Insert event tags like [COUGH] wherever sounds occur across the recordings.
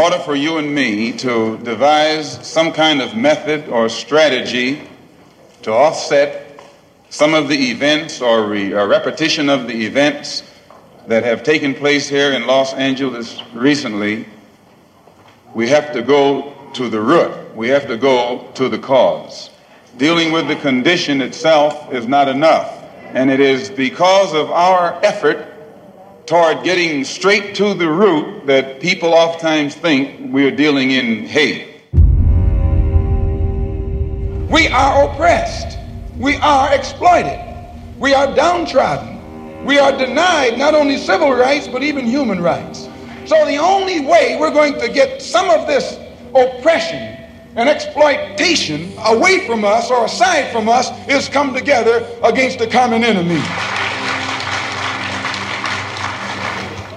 order for you and me to devise some kind of method or strategy to offset some of the events or re- a repetition of the events that have taken place here in Los Angeles recently, we have to go to the root. We have to go to the cause. Dealing with the condition itself is not enough. And it is because of our effort toward getting straight to the root that people oftentimes think we're dealing in hate. We are oppressed. We are exploited. We are downtrodden. We are denied not only civil rights, but even human rights. So the only way we're going to get some of this oppression and exploitation away from us or aside from us is come together against a common enemy.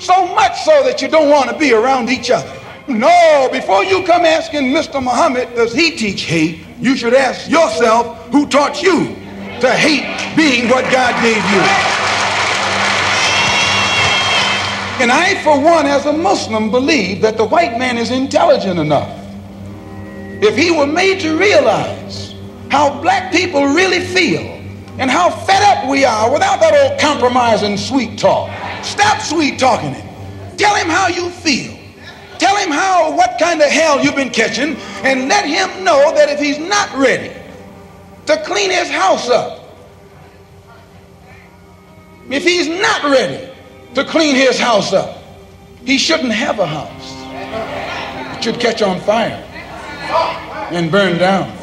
So much so that you don't want to be around each other. No, before you come asking Mr. Muhammad, does he teach hate? You should ask yourself, who taught you to hate being what God gave you? And I, for one, as a Muslim, believe that the white man is intelligent enough. If he were made to realize how black people really feel and how fed up we are without that old compromising sweet talk. Stop sweet talking him. Tell him how you feel. Tell him how, what kind of hell you've been catching, and let him know that if he's not ready to clean his house up, if he's not ready to clean his house up, he shouldn't have a house. It should catch on fire and burn down.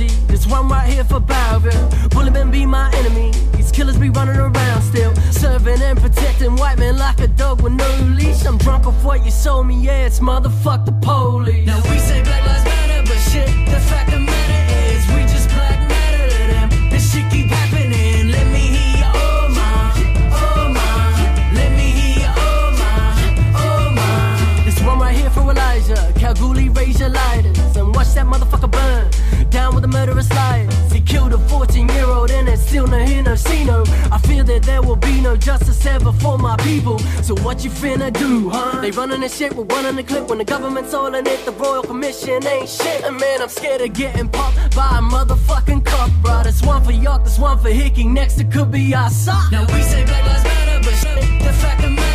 energy. This one right here for Belleville. Bulletmen be my enemy. These killers be running around still. Serving and protecting white men like a dog with no leash. I'm drunk off what you sold me. Yeah, it's motherfuck the police. Now we say black lives matter, but shit, the fact of matter is we just black matter to them. This shit keep happening. Let me hear your oh my, oh my. Let me hear your oh my, oh my. This one right here for Elijah. Kalgoorlie, raise your lighters watch that motherfucker burn. Down with the murderous lies. He killed a 14 year old and it's still no here, no see no. I feel that there will be no justice ever for my people. So what you finna do, huh? They running this shit with one in the clip when the government's all in it. The Royal Commission ain't shit. And man, I'm scared of getting popped by a motherfucking cop, bro. There's one for York, there's one for Hickey. Next, it could be our sock. Now we say Black Lives Matter, but the fact of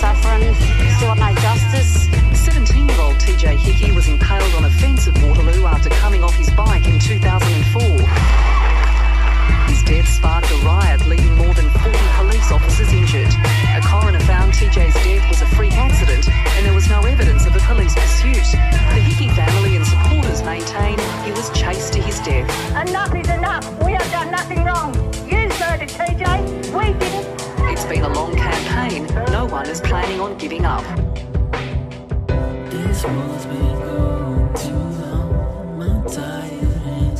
same, still suffering, still no justice. 17 year old TJ Hickey was impaled on a fence at Waterloo after coming off his bike in 2004. His death sparked a riot, leaving more than 40 police officers injured. A coroner found TJ's death was a freak accident and there was no evidence of a police pursuit. The Hickey family and supporters maintain he was chased to his death. Enough is enough. We have done nothing wrong. You murdered TJ. We didn't. It's been a long campaign. No one is planning on giving up.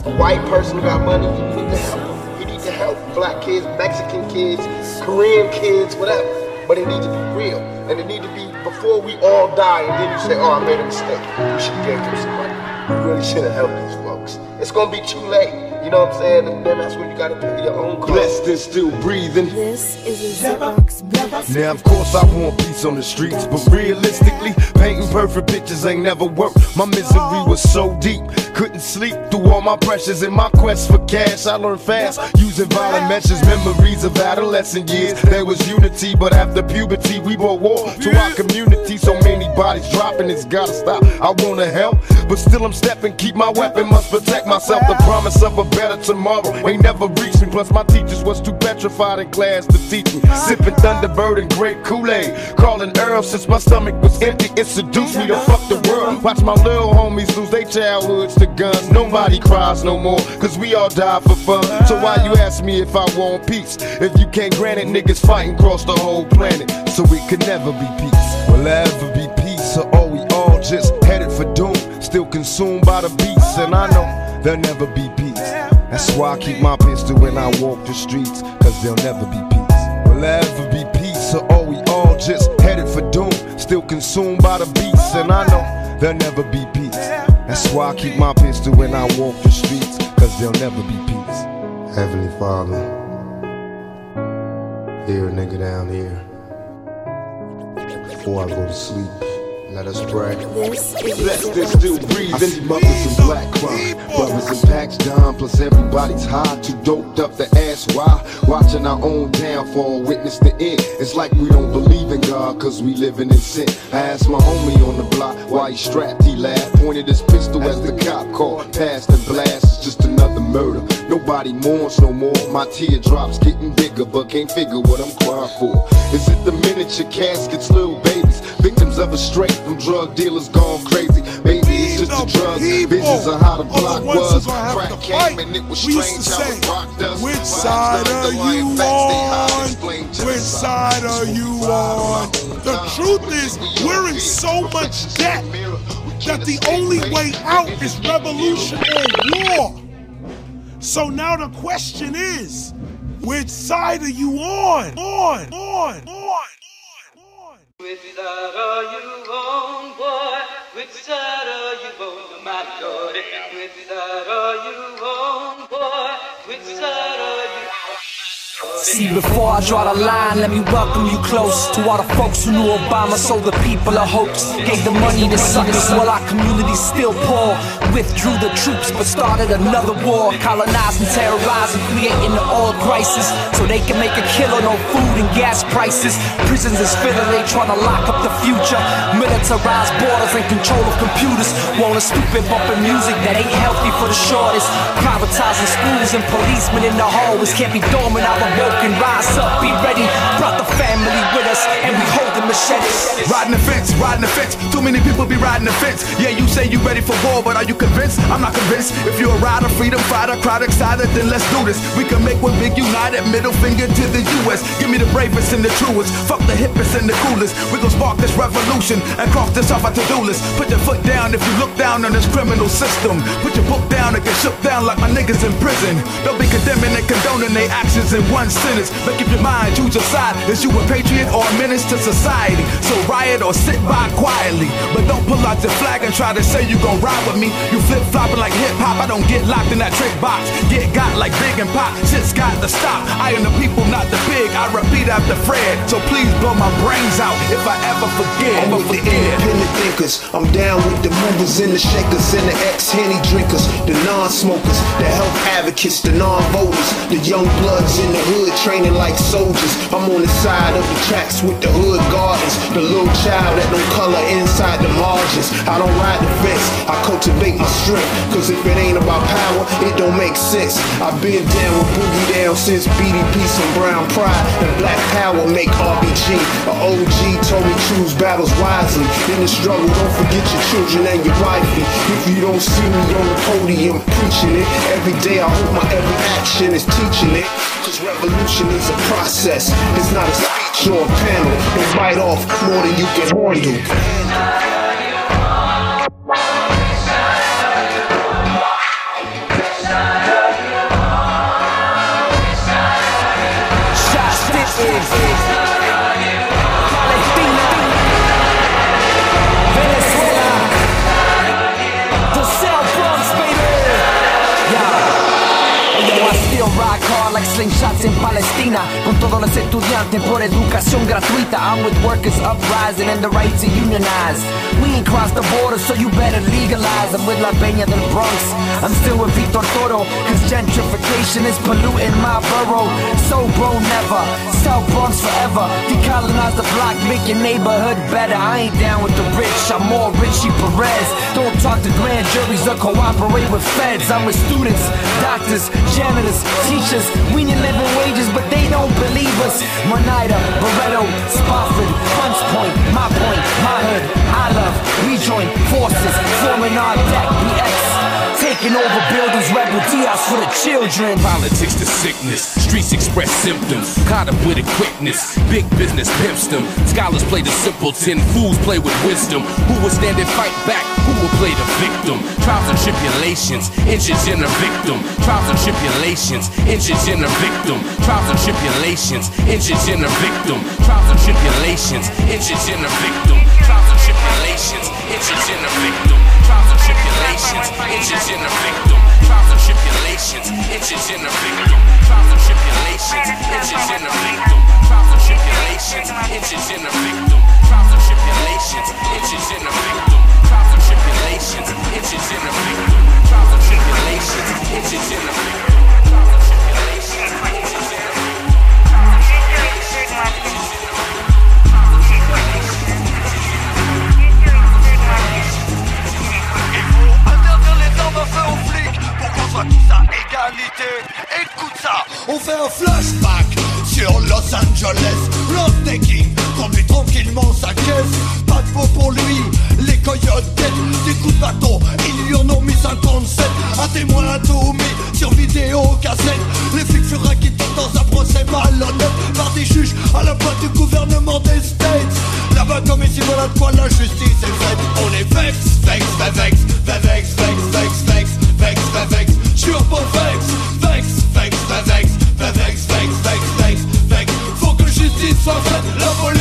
A white person who got money, you need to help. You need to help black kids, Mexican kids, Korean kids, whatever. But it needs to be real. And it need to be before we all die and then you say, oh, I made a mistake. We should have gave them some money. We really should have helped these folks. It's gonna be too late. You know what I'm saying? And then that's when you gotta pay your own cost. Blessed and still breathing. This is a Xerox Now, of course, I want peace on the streets, but realistically, painting perfect pictures ain't never worked. My misery was so deep. Couldn't sleep through all my pressures in my quest for cash. I learned fast using violent measures, memories of adolescent years. There was unity, but after puberty, we brought war to our community. So many bodies dropping, it's gotta stop. I wanna help, but still I'm stepping, keep my weapon, must protect myself. The promise of a better tomorrow ain't never reached me. Plus, my teachers was too petrified in class to teach me. Sipping Thunderbird and grape Kool-Aid, calling Earl since my stomach was empty. It seduced me to fuck the world. Watch my little homies lose their childhoods to guns. Nobody cries no more, cause we all die for fun. So why you ask me if I want peace? If you can't grant it, niggas fighting across the whole planet. So we could never be peace. Will ever be peace, or are we all just headed for doom? Still consumed by the beats, and I know there'll never be peace. That's why I keep my pistol when I walk the streets, cause there'll never be peace. Will ever be peace, or are we all just headed for doom? Still consumed by the beats, and I know there'll never be peace. That's why I keep my pistol when I walk the streets, cause there'll never be peace. Heavenly Father, here a nigga down here. Before I go to sleep, let us pray. This is Blessed and still I breathing. see mothers in black crime, brothers in packs down, plus everybody's high, too doped up to ask why. Watching our own downfall, witness the end. It's like we don't believe in God, cause we living in sin. I asked my homie on the block why he strapped, he laughed, pointed his pistol as the cop called, passed and blast. It's just another murder. Nobody mourns no more. My teardrops getting bigger, but can't figure what I'm crying for. Is it the miniature caskets, little babies, victims of a straight from drug dealers gone crazy? Maybe it's just the drugs. Visions of how the block was. Crack came and it was We used strange to how it say, rocked us. which side are you facts, they hide, on? Which side are you on? The truth is, we're in so much debt that the only way out is revolution or war. So now the question is, which side are you? On, on, on, on. Which side are you on, boy? Which side are you on, my lord? Which side are you on, boy? Which side are you See, before I draw the line, let me welcome you close to all the folks who knew Obama sold the people a hoax. Gave the money to suckers while our community still poor. Withdrew the troops but started another war. Colonizing, terrorizing, creating the oil crisis. So they can make a kill on no food and gas prices. Prisons is filling, they trying to lock up the future. Militarized borders and control of computers. Want a stupid bumping music that ain't healthy for the shortest. Privatizing schools and policemen in the hallways. Can't be dormant, I'm awoken. Rise up, be ready. Brought the family with us, and we hold the machetes. Riding the fence, riding the fence. Too many people be riding the fence. Yeah, you say you ready for war, but are you convinced? I'm not convinced. If you're a rider, freedom fighter, crowd excited, then let's do this. We can make one big united middle finger to the U.S. Give me the bravest and the truest. Fuck the hippest and the coolest. We gon' spark this revolution and cross this off our to-do list. Put your foot down if you look down on this criminal system. Put your book down and get shook down like my niggas in prison. Don't be condemning and condoning their actions in one sentence. Make up your mind, your side. Is you a patriot or a menace to society? So riot or sit by quietly. But don't pull out your flag and try to say you gon' ride with me. You flip flopping like hip hop. I don't get locked in that trick box. Get got like big and pop. Shit's got to stop. I am the people, not the big. I repeat after Fred. So please blow my brains out if I ever forget. I'm with the forget. independent thinkers. I'm down with the movers and the shakers and the ex-henny drinkers, the non-smokers, the health advocates, the non-voters, the young bloods in the hood training like soldiers. I'm on the side of the tracks with the hood gardens, the little child that don't color inside the margins. I don't ride the fence, I cultivate my strength. Cause if it ain't about power, it don't make sense. I've been down with Boogie Down since BDP, some brown pride, and black power make RBG. A OG told me choose battles wisely. In the struggle, don't forget your children and your wifey. If you don't see me on the podium preaching it, every day I hope my every action is teaching it. Revolution is a process, it's not a speech or a panel. It bite off more than you can handle. Shots this is like slingshots in Palestina. Con todos los estudiantes por educación gratuita. I'm with workers uprising and the right to unionize. We ain't crossed the border, so you better legalize. I'm with La Peña del Bronx. I'm still with Victor Toro, cause gentrification is polluting my borough. So bro, never. South Bronx forever. Decolonize the block, make your neighborhood better. I ain't down with the rich, I'm more Richie Perez. Don't talk to grand juries or cooperate with feds. I'm with students, doctors, janitors, teachers. We need living wages, but they don't believe us. Monida, Barreto, Spofford, Hunts Point, my point, my hood. I love, we join forces, forming our deck, BX. Taking over buildings, rebel Diaz for the children. Politics to sickness, streets express symptoms. Caught up with a quickness, big business pimps them. Scholars play the simpleton, fools play with wisdom. Who will stand and fight back? Play the victim? Trials and tribulations, inches in a victim. Trials and tribulations, inches in a victim. Trials and tribulations, inches in a victim. Trials and tribulations, inches in a victim. Trials and tribulations, inches in a victim. Trials and tribulations, inches in a victim. Trials and tribulations, inches in a victim. Trials and tribulations, inches in a victim. Trials and tribulations, inches in a victim. Trials and tribulations, inches in a victim. tribulations, itches in the finger. Trials and tribulations, itches in the finger. Tous à égalité, écoute ça, on fait un flashback sur Los Angeles, Lord Taking conduit tranquillement sa caisse, pas de peau pour lui, coyotes des coups de bâton. Ils lui en ont mis 57. Un témoin a tout mis sur vidéo cassette. Les flics furent acquittés dans un procès malhonnête par des juges à la place du gouvernement des States. Là-bas, comme ici, voilà de quoi la justice est faite. On est vex, vex, vex, vex, vex, vex, vex, vex, vex, vex, vex, vex, vex, vex, vex, vex, vex, vex, vex. Faut que justice soit faite. La police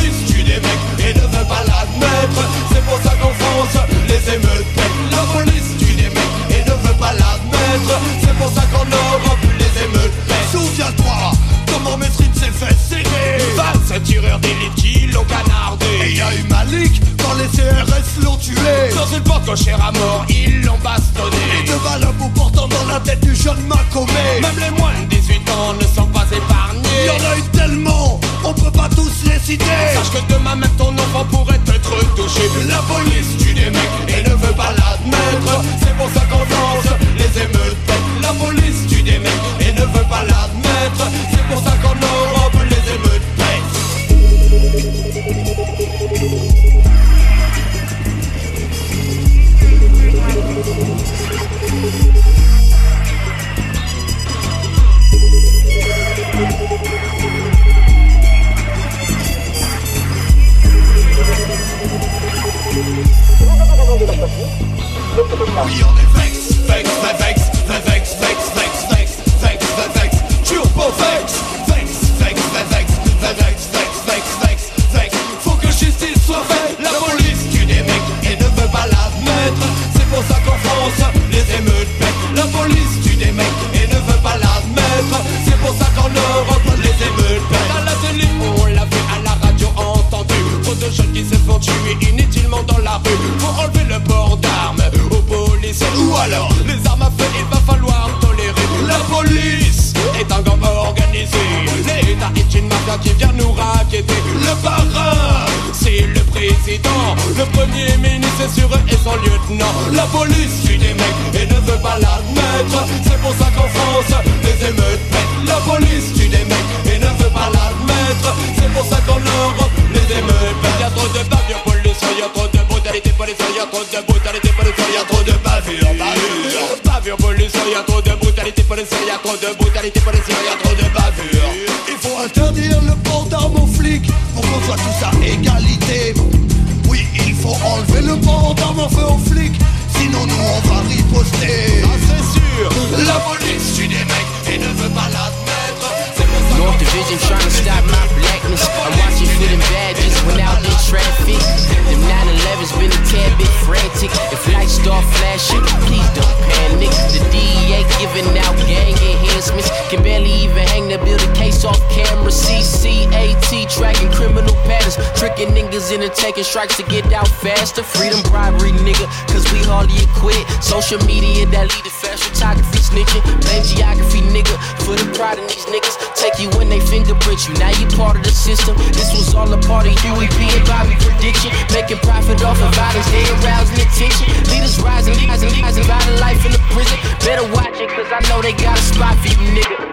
watch it, cause I know they got a spot for you, nigga.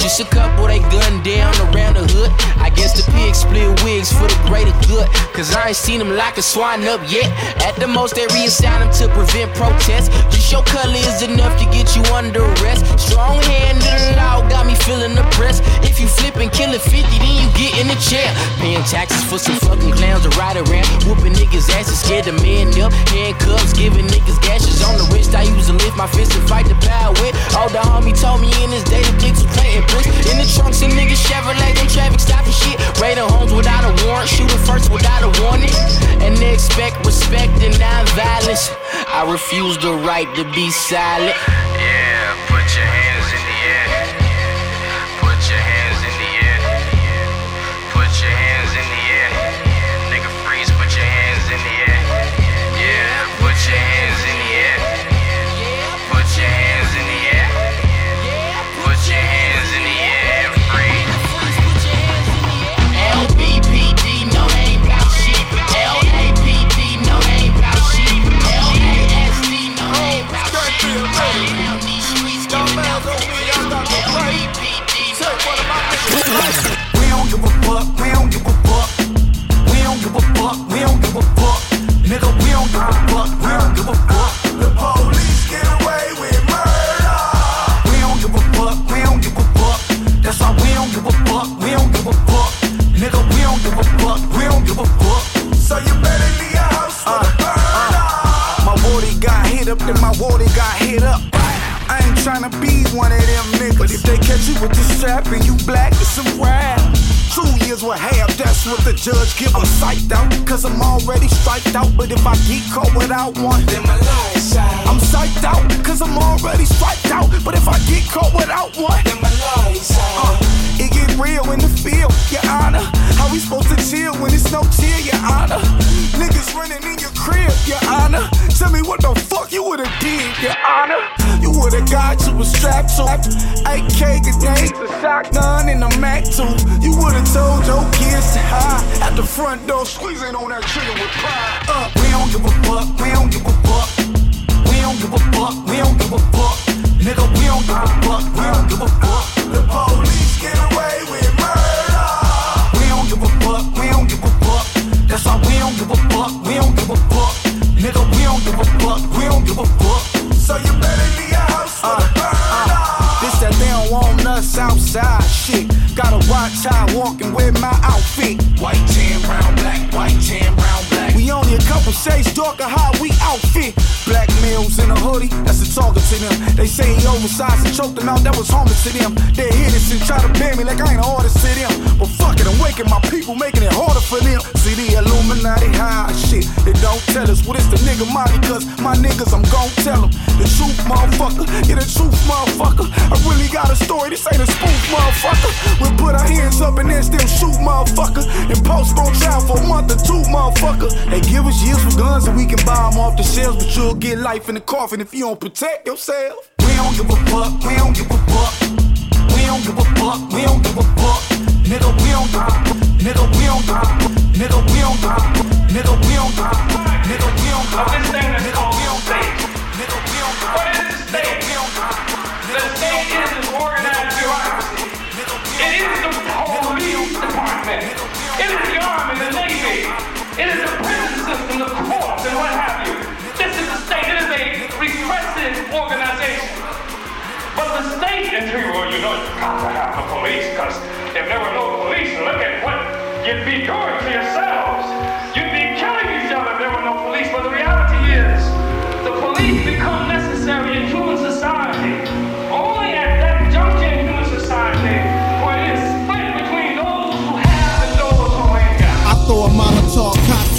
Just a couple they gunned down around the hood. I guess the pigs split wigs for the greater good. Cause I ain't seen them lock a swine up yet. At the most, they reassign them to prevent protests. Just your color is enough to get you under arrest. Strong hand of the law got me feeling oppressed. If you flip and kill it 50, then you get in the chair. Paying taxes for some fucking clowns to ride around. Whooping niggas' asses, scared to man up. Handcuffs, giving niggas gashes on the wrist. I used to lift my fist and fight the power with. Oh, the homie told me in his day the dicks was In the trunks of niggas Chevrolet, them traffic stopping shit. Raiding homes without a warrant, shooting first without a warning. And they expect respect and non-violence. I refuse the right to be silent. Ain't tryna be one of them niggas. But if they catch you with this strap and you black, it's a rap. Two years with half, that's what the judge give. I'm psyched out, cause I'm already striked out. But if I get caught without one, then my lights out. I'm psyched out, cause I'm already striked out. But if I get caught without one, then my lights out. Uh, get real in the field, your honor. How we supposed to chill when it's no chill, your honor? Niggas running in your crib, your honor. Tell me what the fuck you would've did, your honor. You would've got you a strap to AK grenade, a shotgun, and a Mac 2. You would've told your kids to hide at the front door, squeezing on that trigger with pride. Uh, we don't give a fuck, we don't give a fuck. We don't give a fuck, we don't give a fuck. Nigga, we don't give a fuck, we don't give a fuck. The police get away give a fuck, we don't give a fuck. So you better leave your house a uh, uh, burner. This that they don't want us outside shit. Gotta watch how I walking with my outfit. White tan, brown, black, white tan, brown, black. We only a couple shades darker how. In a hoodie, that's a target to them. They say he oversized and choked them out, that was harmless to them. They hit us and try to ban me like I ain't an artist to them. But fuck it, I'm waking my people, making it harder for them. See the Illuminati high shit. They don't tell us what it's the nigga money, cause my niggas, I'm gon' tell them. The truth, motherfucker. Yeah, the truth, motherfucker. I really got a story, this ain't a spoof, motherfucker. We put our hands up and then still shoot, motherfucker. And postpone trial for a month or two, motherfucker. They give us years for guns and we can buy them off the shelves, but you'll get life in the coffin if you don't protect yourself. We don't give a fuck, we don't give a fuck. We don't give a fuck, we don't give a fuck. Nigga, we don't give a fuck. Nigga, we don't give a fuck. Nigga, we don't give a fuck. Nigga, we don't give a fuck. Nigga, we don't give a fuck. Nigga, we don't give a. Nigga, we don't give a fuck. What is the state? The state is an organized bureaucracy. It is the police department. It is the army, the navy. It is the prison system, the and well, you know, you've got to have the police, because if there were no police, look at what you'd be doing to yourselves.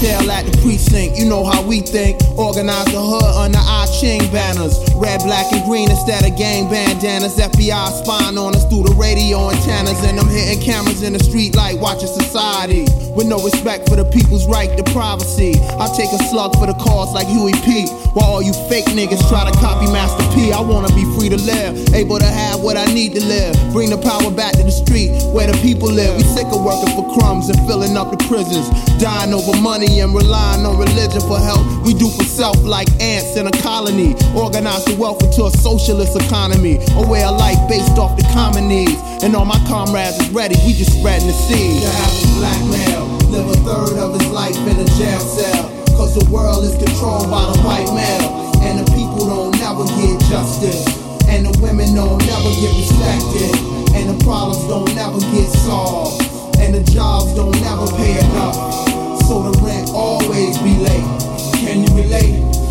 Yell at the precinct, you know how we think. Organize the hood under our ching banners. Red, black, and green instead of gang bandanas. FBI spying on us through the radio antennas. And I'm hitting cameras in the street like watching society. With no respect for the people's right to privacy. I take a slug for the cause like Huey P. While all you fake niggas try to copy Master P. I wanna be free to live, able to have what I need to live. Bring the power back to the street where the people live. We sick of working for crumbs and filling up the prisons. Dying over money and relying on religion for help. We do for self like ants in a colony. Organize the wealth into a socialist economy. A way of life based off the common needs. And all my comrades is ready, we just spreading the seed. Average black male live a third of his life in a jail cell. Cause the world is controlled by the white male. And the people don't never get justice. And the women don't never get respected. And the problems don't never get solved. And the jobs don't never pay enough. So the rent always be late. Can you relate?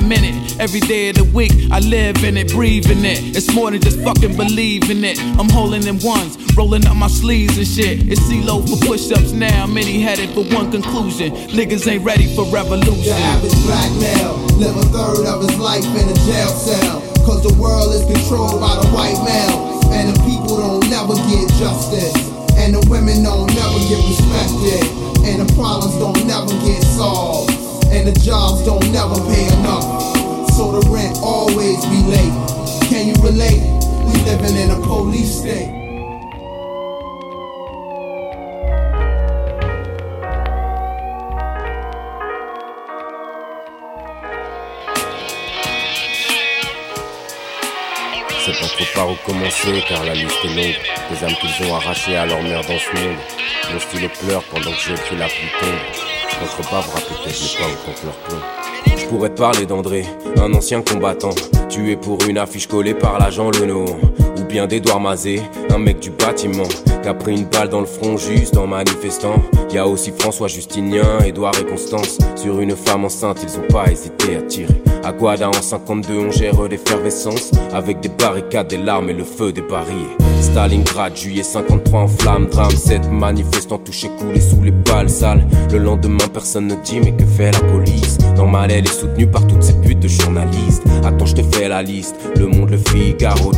I'm it. Every day of the week, I live in it, breathe in it. It's more than just fucking believing it. I'm holding in ones, rolling up my sleeves and shit. It's CeeLo for push ups now. Many headed for one conclusion. Niggas ain't ready for revolution. The average black male live a third of his life in a jail cell. Cause the world is controlled by the white male. And the people don't never get justice. And the women don't never get respected. And the problems don't never get solved. And the jobs don't never pay enough. So the rent always be late. Can you relate? We living in a police state. C'est pas trop pas recommencer car la liste est longue Des âmes qu'ils ont arrachées à leur mère dans ce monde Mon stylo pleure pendant que j'écris la pluie tombe Notre bavera peut-être que leur je pourrais te parler d'André, un ancien combattant, tué pour une affiche collée par l'agent Leno. Ou bien d'Edouard Mazé, un mec du bâtiment, qui a pris une balle dans le front juste en manifestant. Y a aussi François Justinien, Edouard et Constance. Sur une femme enceinte, ils ont pas hésité à tirer. À Guada en 52, on gère l'effervescence, avec des barricades, des larmes et le feu des barrières. Stalingrad, juillet 53 en flamme, drame 7 manifestants touchés, coulés sous les balles sales. Le lendemain, personne ne dit, mais que fait la police? Normal, elle est soutenue par toutes ces putes de journalistes. Attends, je te fais la liste. Le Monde, le Figaro,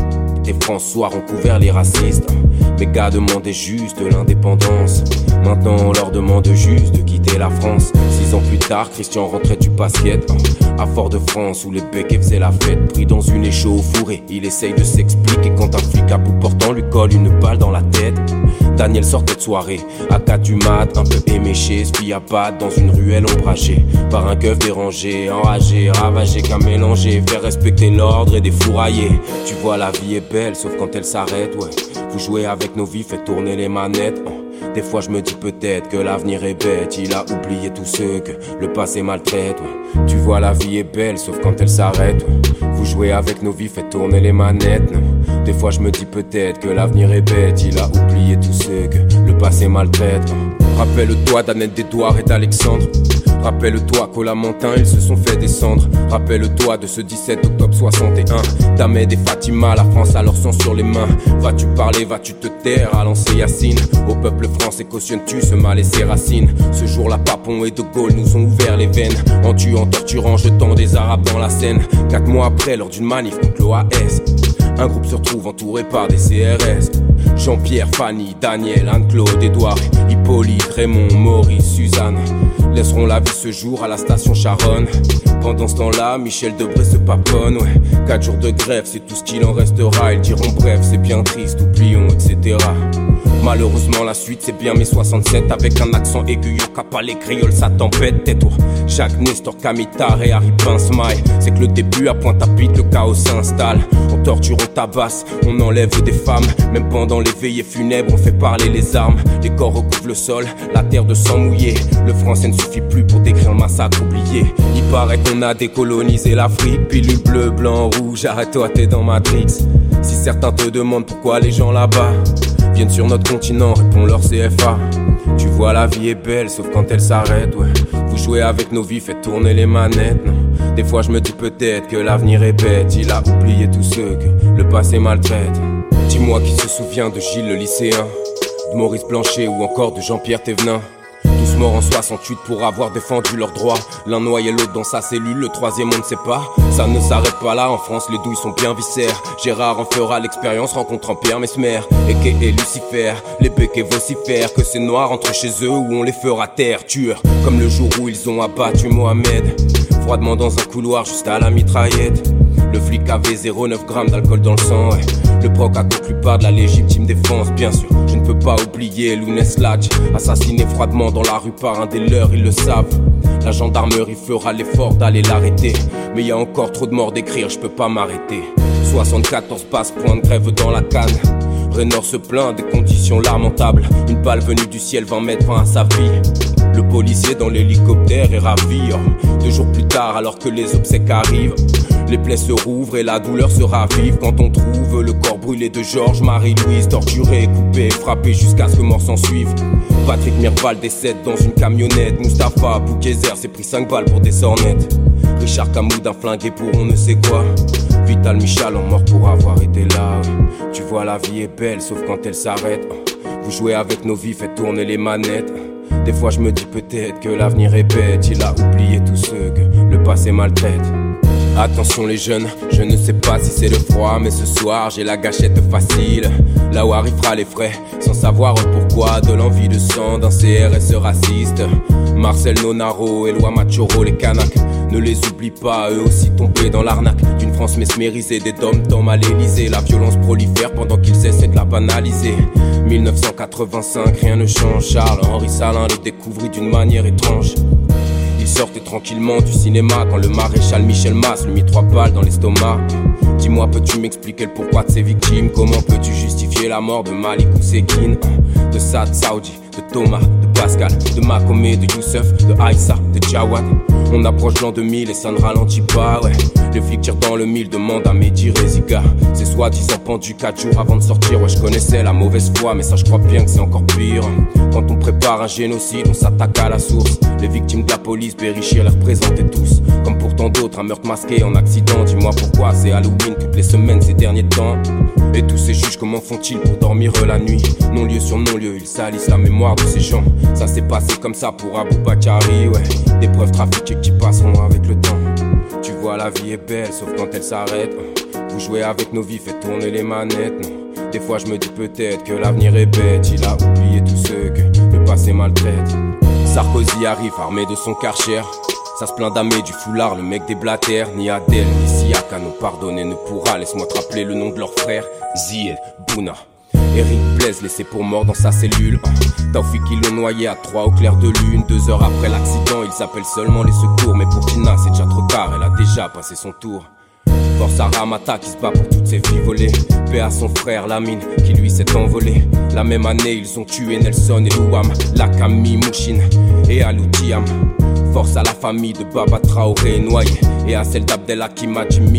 et François ont couvert les racistes. Mes gars demandaient juste de l'indépendance. Maintenant, on leur demande juste de quitter la France. Six ans plus tard, Christian rentrait du basket. À Fort-de-France, où les becs faisaient la fête. Pris dans une échau au fourré, il essaye de s'expliquer quand un flic à bout portant lui colle une balle dans la tête. Daniel sortait de soirée, à 4 du mat, un peu éméché, spi à pattes dans une ruelle ombragée. Par un keuf dérangé, enragé, ravagé qu'un mélangé. Faire respecter l'ordre et des fourraillés. Tu vois, la vie est belle, sauf quand elle s'arrête, ouais. Vous jouez avec nos vies, faites tourner les manettes. hein. Des fois je me dis peut-être que l'avenir est bête, il a oublié tous ceux que le passé maltraite. Tu vois la vie est belle sauf quand elle s'arrête. Vous jouez avec nos vies, faites tourner les manettes. non. Des fois je me dis peut-être que l'avenir est bête, il a oublié tous ceux que le passé maltraite. Rappelle-toi d'Annette d'Edouard et d'Alexandre. Rappelle-toi qu'au Lamentin ils se sont fait descendre. Rappelle-toi de ce 17 octobre 61. D'Ahmed et Fatima, la France a leur sang sur les mains. Vas-tu parler, vas-tu te taire? À lancer Yacine Au peuple français cautionnes-tu ce mal et ses racines? Ce jour-là, Papon et De Gaulle nous ont ouvert les veines. En tuant, torturant, jetant des Arabes dans la Seine. Quatre mois après, lors d'une manif contre l'OAS. Un groupe se retrouve entouré par des CRS. Jean-Pierre, Fanny, Daniel, Anne-Claude, Edouard, Hippolyte, Raymond, Maurice, Suzanne laisseront la vie ce jour à la station Charonne. Pendant ce temps-là, Michel Debré se paponne, ouais. Quatre jours de grève, c'est tout ce qu'il en restera. Ils diront bref, c'est bien triste, oublions, etc. Malheureusement, la suite, c'est bien mes 67 avec un accent aiguillon, capa les grioles, ça t'embête, tais-toi. Jacques Nestor, Kamitar et Harry Pincemaille. C'est que le début à pointe à pitre, le chaos s'installe. On torture, on tabasse, on enlève des femmes. Même pendant les les veillées funèbres, on fait parler les armes. Les corps recouvrent le sol, la terre de sang mouillé. Le français ne suffit plus pour décrire le massacre oublié. Il paraît qu'on a décolonisé l'Afrique. Pilule bleu, blanc, rouge, arrête-toi, t'es dans Matrix. Si certains te demandent pourquoi les gens là-bas sur notre continent, réponds leur CFA. Tu vois, la vie est belle, sauf quand elle s'arrête, ouais. Vous jouez avec nos vies, faites tourner les manettes, non. Des fois, je me dis peut-être que l'avenir est bête. Il a oublié tous ceux que le passé maltraite. Dis-moi qui se souvient de Gilles le lycéen, de Maurice Blanchet ou encore de Jean-Pierre Thévenin. Tous morts en 68 pour avoir défendu leurs droits. L'un noyait l'autre dans sa cellule, le troisième on ne sait pas. Ça ne s'arrête pas là, en France les douilles sont bien viscères. Gérard en fera l'expérience rencontrant Pierre Mesmer. Et et Lucifer, les béquets vocifèrent que ces noirs entrent chez eux où on les fera taire. Tueurs, comme le jour où ils ont abattu Mohamed. Froidement dans un couloir juste à la mitraillette. Le flic avait 0,9 grammes d'alcool dans le sang. Le proc a conclu par de la légitime défense, bien sûr. Je ne peux pas oublier Lounès Latch, assassiné froidement dans la rue par un des leurs, ils le savent. La gendarmerie fera l'effort d'aller l'arrêter. Mais y a encore trop de morts d'écrire, je peux pas m'arrêter. 74 passes, point de grève dans la canne. Rénor se plaint des conditions lamentables. Une balle venue du ciel va mettre fin à sa vie. Le policier dans l'hélicoptère est ravi. oh. Deux jours plus tard, alors que les obsèques arrivent, les plaies se rouvrent et la douleur se ravive quand on trouve le corps brûlé de Georges Marie-Louise, torturé, coupé, frappé jusqu'à ce que mort s'en suive. Patrick Mirval décède dans une camionnette. Mustapha Boukézer s'est pris 5 balles pour des sornettes. Richard Camoud un flingué pour on ne sait quoi. Vital Michal en mort pour avoir été là. Tu vois, la vie est belle, sauf quand elle s'arrête. Vous jouez avec nos vies, faites tourner les manettes. Des fois, je me dis peut-être que l'avenir est bête. Il a oublié tous ceux que le passé maltraite. Attention les jeunes, je ne sais pas si c'est le froid, mais ce soir j'ai la gâchette facile. Là où arrivera les frais, sans savoir pourquoi, de l'envie de sang d'un CRS raciste. Marcel Nonaro, Eloi Machoro, les Kanaks. Ne les oublie pas, eux aussi tombés dans l'arnaque d'une France mesmérisée, des dom-toms à l'Elysée. La violence prolifère pendant qu'ils essaient de la banaliser. 1985, rien ne change. Charles-Henri Salin le découvrit d'une manière étrange. Il sortait tranquillement du cinéma quand le maréchal Michel Mass lui mit trois balles dans l'estomac. Dis-moi, peux-tu m'expliquer le pourquoi de ces victimes? Comment peux-tu justifier la mort de Malik Oussekine De Saad Saoudi, de Thomas, Pascal, de Makomé, de Youssef, de Aïssa, de Jawad On approche l'an 2000 et ça ne ralentit pas, ouais. Les flics tirent dans le mille, demandent à Mehdi Reziga C'est soi-disant pendu 4 jours avant de sortir Ouais, je connaissais la mauvaise foi, mais ça je crois bien que c'est encore pire. Quand on prépare un génocide, on s'attaque à la source. Les victimes de la police, Berrichir les représentaient tous. Comme pour tant d'autres, un meurtre masqué en accident. Dis-moi pourquoi c'est Halloween toutes les semaines ces derniers temps. Et tous ces juges, comment font-ils pour dormir la nuit? Non-lieu sur non-lieu, ils salissent la mémoire de ces gens Ça s'est passé comme ça pour Abou Bakari, ouais Des preuves trafiquées qui passeront avec le temps Tu vois, la vie est belle, sauf quand elle s'arrête Vous jouez avec nos vies, faites tourner les manettes, non Des fois je me dis peut-être que l'avenir est bête Il a oublié tous ceux que le passé maltraite Sarkozy arrive armé de son karcher ça se plaint d'Amé du foulard, le mec des blatères. Ni Adèle, ni Siak à nous pardonner ne pourra. Laisse-moi te rappeler le nom de leur frère. Zied, Bouna. Eric Blaise laissé pour mort dans sa cellule. Taufik ils l'ont noyé à 3 au clair de lune. Deux heures après l'accident, ils appellent seulement les secours. Mais pour Tina, c'est déjà trop tard, elle a déjà passé son tour. Force à Ramata qui se bat pour toutes ses filles volées. Paix à son frère Lamine qui lui s'est envolé. La même année, ils ont tué Nelson et Louam, Lakami, Mouchine et Aloutiam. Force à la famille de Baba Traoré noyé et à celle d'Abdel Hakim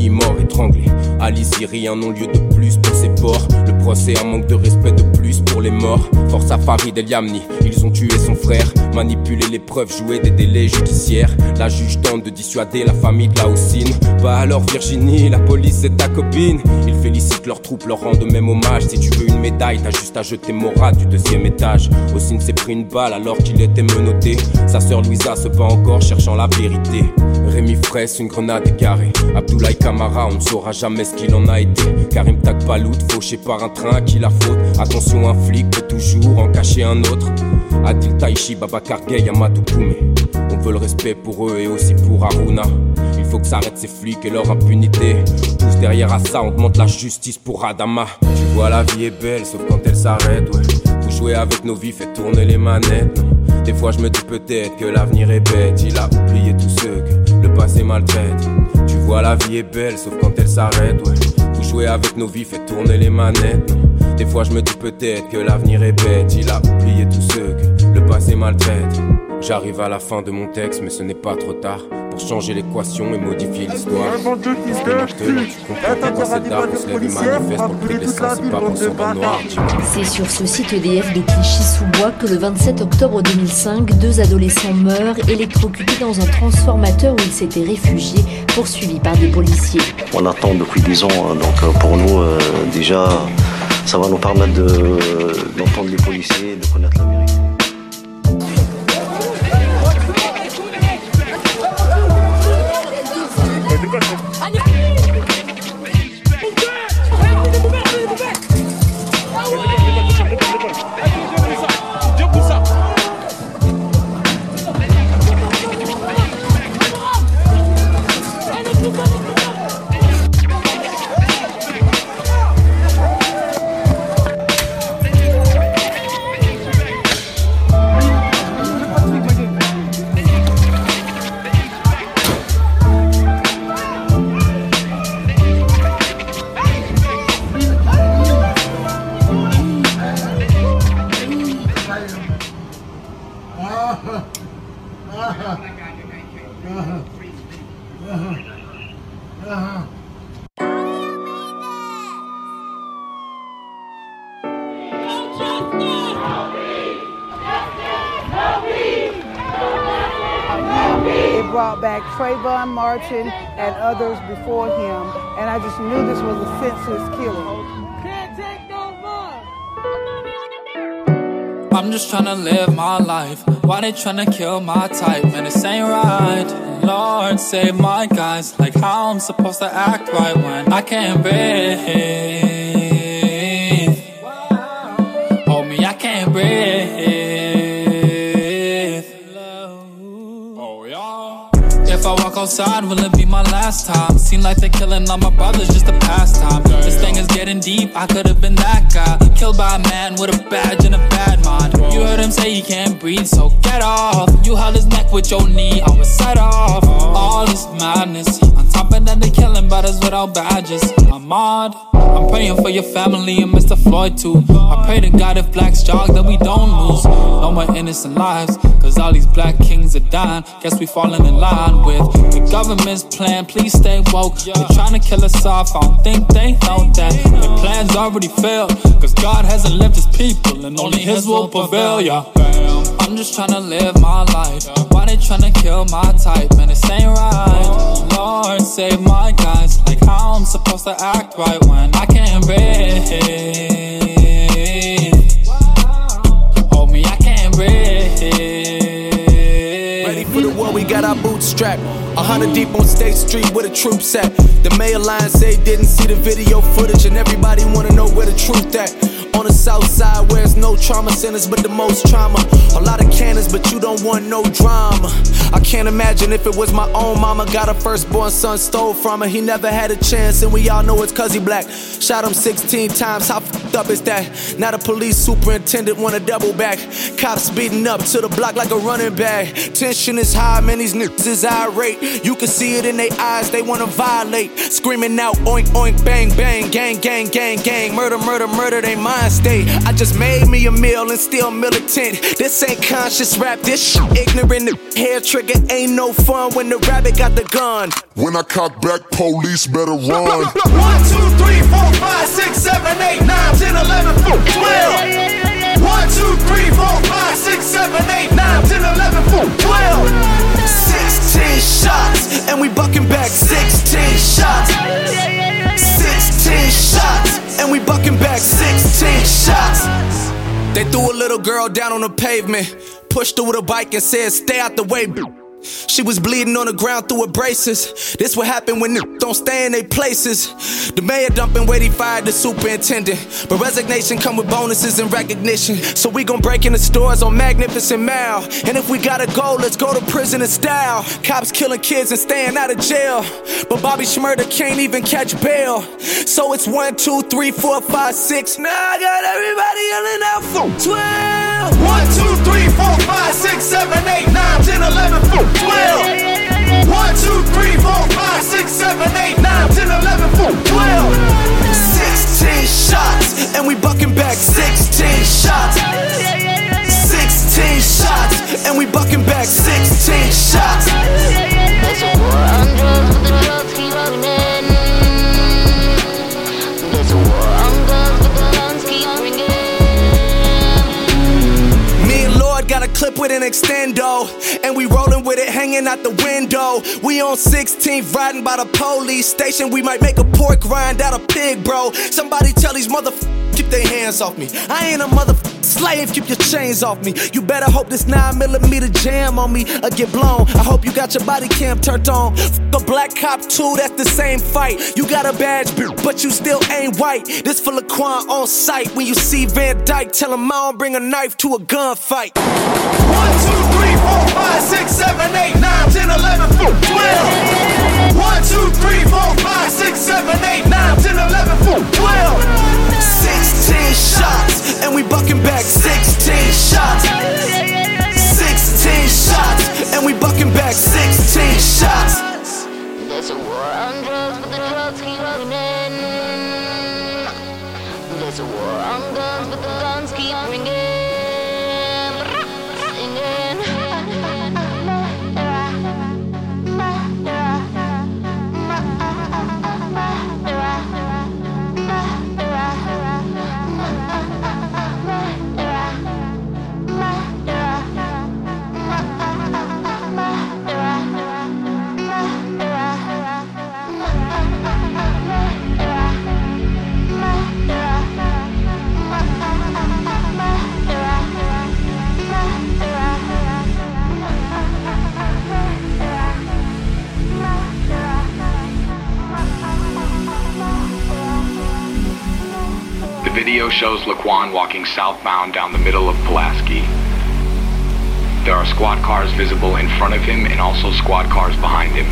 mort étranglé. Ali Siri un non-lieu de plus pour ses ports. Le procès un manque de respect de plus pour les morts. Force à Farid El Yamni, ils ont tué son frère. Manipulé les preuves, joué des délais judiciaires. La juge tente de dissuader la famille de la Houssine. Bah alors Virginie, la police c'est ta copine. Ils félicitent leurs troupes, leur rendent même hommage. Si tu veux une médaille, t'as juste à jeter Morat du deuxième étage. Houssine s'est pris une balle alors qu'il était menotté. Sa sœur Louisa se bat encore cherchant la vérité. Rémi Fraisse, une grenade égarée. Abdoulaye Kamara, on ne saura jamais ce qu'il en a été. Karim Takbalout, fauché par un train qui la faute. Attention, un flic peut toujours en cacher un autre. Adil Taichi, Babacar Gay, Amadou Koumé. On veut le respect pour eux et aussi pour Aruna. Faut que s'arrête ces flics et leur impunité. Tous derrière à ça, on demande la justice pour Adama. Tu vois, la vie est belle, sauf quand elle s'arrête, ouais. Vous jouez avec nos vies, faites tourner les manettes, non. Des fois, je me dis peut-être que l'avenir est bête. Il a oublié tous ceux que le passé maltraite. Tu vois, la vie est belle, sauf quand elle s'arrête, ouais. Vous jouez avec nos vies, faites tourner les manettes, non. Des fois je me dis peut-être que l'avenir est bête. Il a oublié tous ceux que le passé maltraite. J'arrive à la fin de mon texte, mais ce n'est pas trop tard pour changer l'équation et modifier l'histoire. Et et. C'est sur ce site EDF de Clichy-sous-Bois que le 27 octobre 2005, deux adolescents meurent électrocutés dans un transformateur où ils s'étaient réfugiés, poursuivis par des policiers. On attend depuis 10 ans, hein, donc euh, pour nous, euh, déjà, ça va nous permettre de- d'entendre les policiers, de connaître la vérité. Trayvon Martin and others before him, and I just knew this was a senseless killing. I'm just tryna live my life. Why they tryna kill my type? Man, this ain't right. Lord, save my guys. Like how I'm supposed to act right when I can't breathe. Outside, will it be my last time? Seem like they're killing all my brothers, just a pastime. This thing is getting deep, I could've been that guy. Killed by a man with a badge and a bad mind. You heard him say he can't breathe, so get off. You held his neck with your knee, I was set off. All this madness, on top of that, they're killing brothers without badges. I'm odd. I'm praying for your family and Mr. Floyd too. I pray to God if blacks jog, that we don't lose. No more innocent lives, cause all these black kings are dying. Guess we falling in line with the government's plan. Please stay woke. They're trying to kill us off. I don't think they know that. Their plans already failed, cause God hasn't left his people, and only his will prevail, yeah. I'm just trying to live my life. Why they trying to kill my type? Man, this ain't right. Lord, save my guys. Like how I'm supposed to act right when I can't breathe. Hold me, I can't breathe. Got our boots strapped. A hundred deep on State Street where the troops at. The mayor line say didn't see the video footage, and everybody wanna know where the truth at. On the south side, where there's no trauma centers, but the most trauma. A lot of cannons, but you don't want no drama. I can't imagine if it was my own mama. Got a firstborn son stole from her. He never had a chance, and we all know it's cause he black. Shot him 16 times. How fucked up is that? Now the police superintendent wanna double back. Cops beating up to the block like a running back. Tension is high, man. These niggas is irate. You can see it in their eyes, they wanna violate. Screaming out oink oink bang bang, gang gang gang gang, murder murder murder. They mind mind state. I just made me a meal and still militant. This ain't conscious rap, this shit ignorant. The hair trigger ain't no fun when the rabbit got the gun. When I cock back, police better run. 1, 2, 3, 4, 5, 6, 7, 8, 9, 10, 11, 12. 1, 2, 3, 4, 5, 6, 7, They threw a little girl down on the pavement, pushed her with a bike and said, Stay out the way. B-." She was bleeding on the ground through her braces. This what happen when niggas don't stay in their places. The mayor dumping weight, he fired the superintendent. But resignation come with bonuses and recognition. So we gon' break in the stores on Magnificent Mile. And if we gotta go, let's go to prison in style. Cops killing kids and staying out of jail. But Bobby Schmurder can't even catch bail. So it's one, two, three, four, five, six. Now I got everybody yelling out for 12. One, two, three, four, five, six, seven, eight, nine, ten, eleven, twelve. 12. 1, 2, 3, 4, 5, 6, 7, 8, 9, 10, 11, 4, 12. 16 shots, and we bucking back 16 shots. 16 shots, and we bucking back 16 shots. Clip with an extendo, and we rolling with it hanging out the window. We on 16th riding by the police station. We might make a pork rind out of pig, bro. Somebody tell these motherfuckers keep their hands off me. I ain't a mother slave, keep your chains off me. You better hope this 9 millimeter jam on me or get blown. I hope you got your body cam turned on. A black cop too, that's the same fight. You got a badge, but you still ain't white. This for Laquan on sight. When you see Van Dyke, tell him I don't bring a knife to a gunfight. 1, 2, 3, 4, 5, 6, 7, 8, 9, 10, 11, 12. 1, 2, 3, 4, 5, 6, 7, 8, 9, 10, 11, 12. 16 shots, and we bucking back 16 shots. 16 shots, and we bucking back 16 shots. There's a war on drugs, but the drugs keep running. There's a war on guns, but the guns keep ringing. Video shows Laquan walking southbound down the middle of Pulaski. There are squad cars visible in front of him and also squad cars behind him.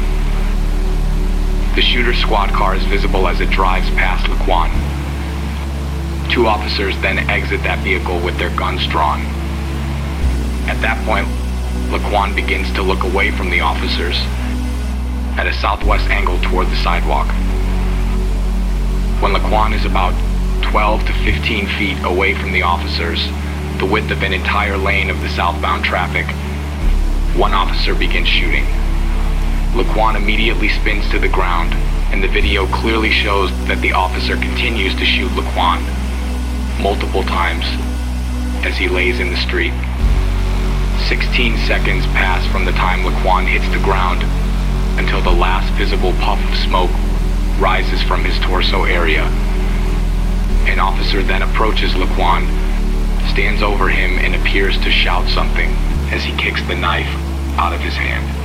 The shooter's squad car is visible as it drives past Laquan. Two officers then exit that vehicle with their guns drawn. At that point, Laquan begins to look away from the officers at a southwest angle toward the sidewalk. When Laquan is about 12 to 15 feet away from the officers, the width of an entire lane of the southbound traffic, one officer begins shooting. Laquan immediately spins to the ground, and the video clearly shows that the officer continues to shoot Laquan multiple times as he lays in the street. 16 seconds pass from the time Laquan hits the ground until the last visible puff of smoke rises from his torso area. An officer then approaches Laquan, stands over him, and appears to shout something as he kicks the knife out of his hand.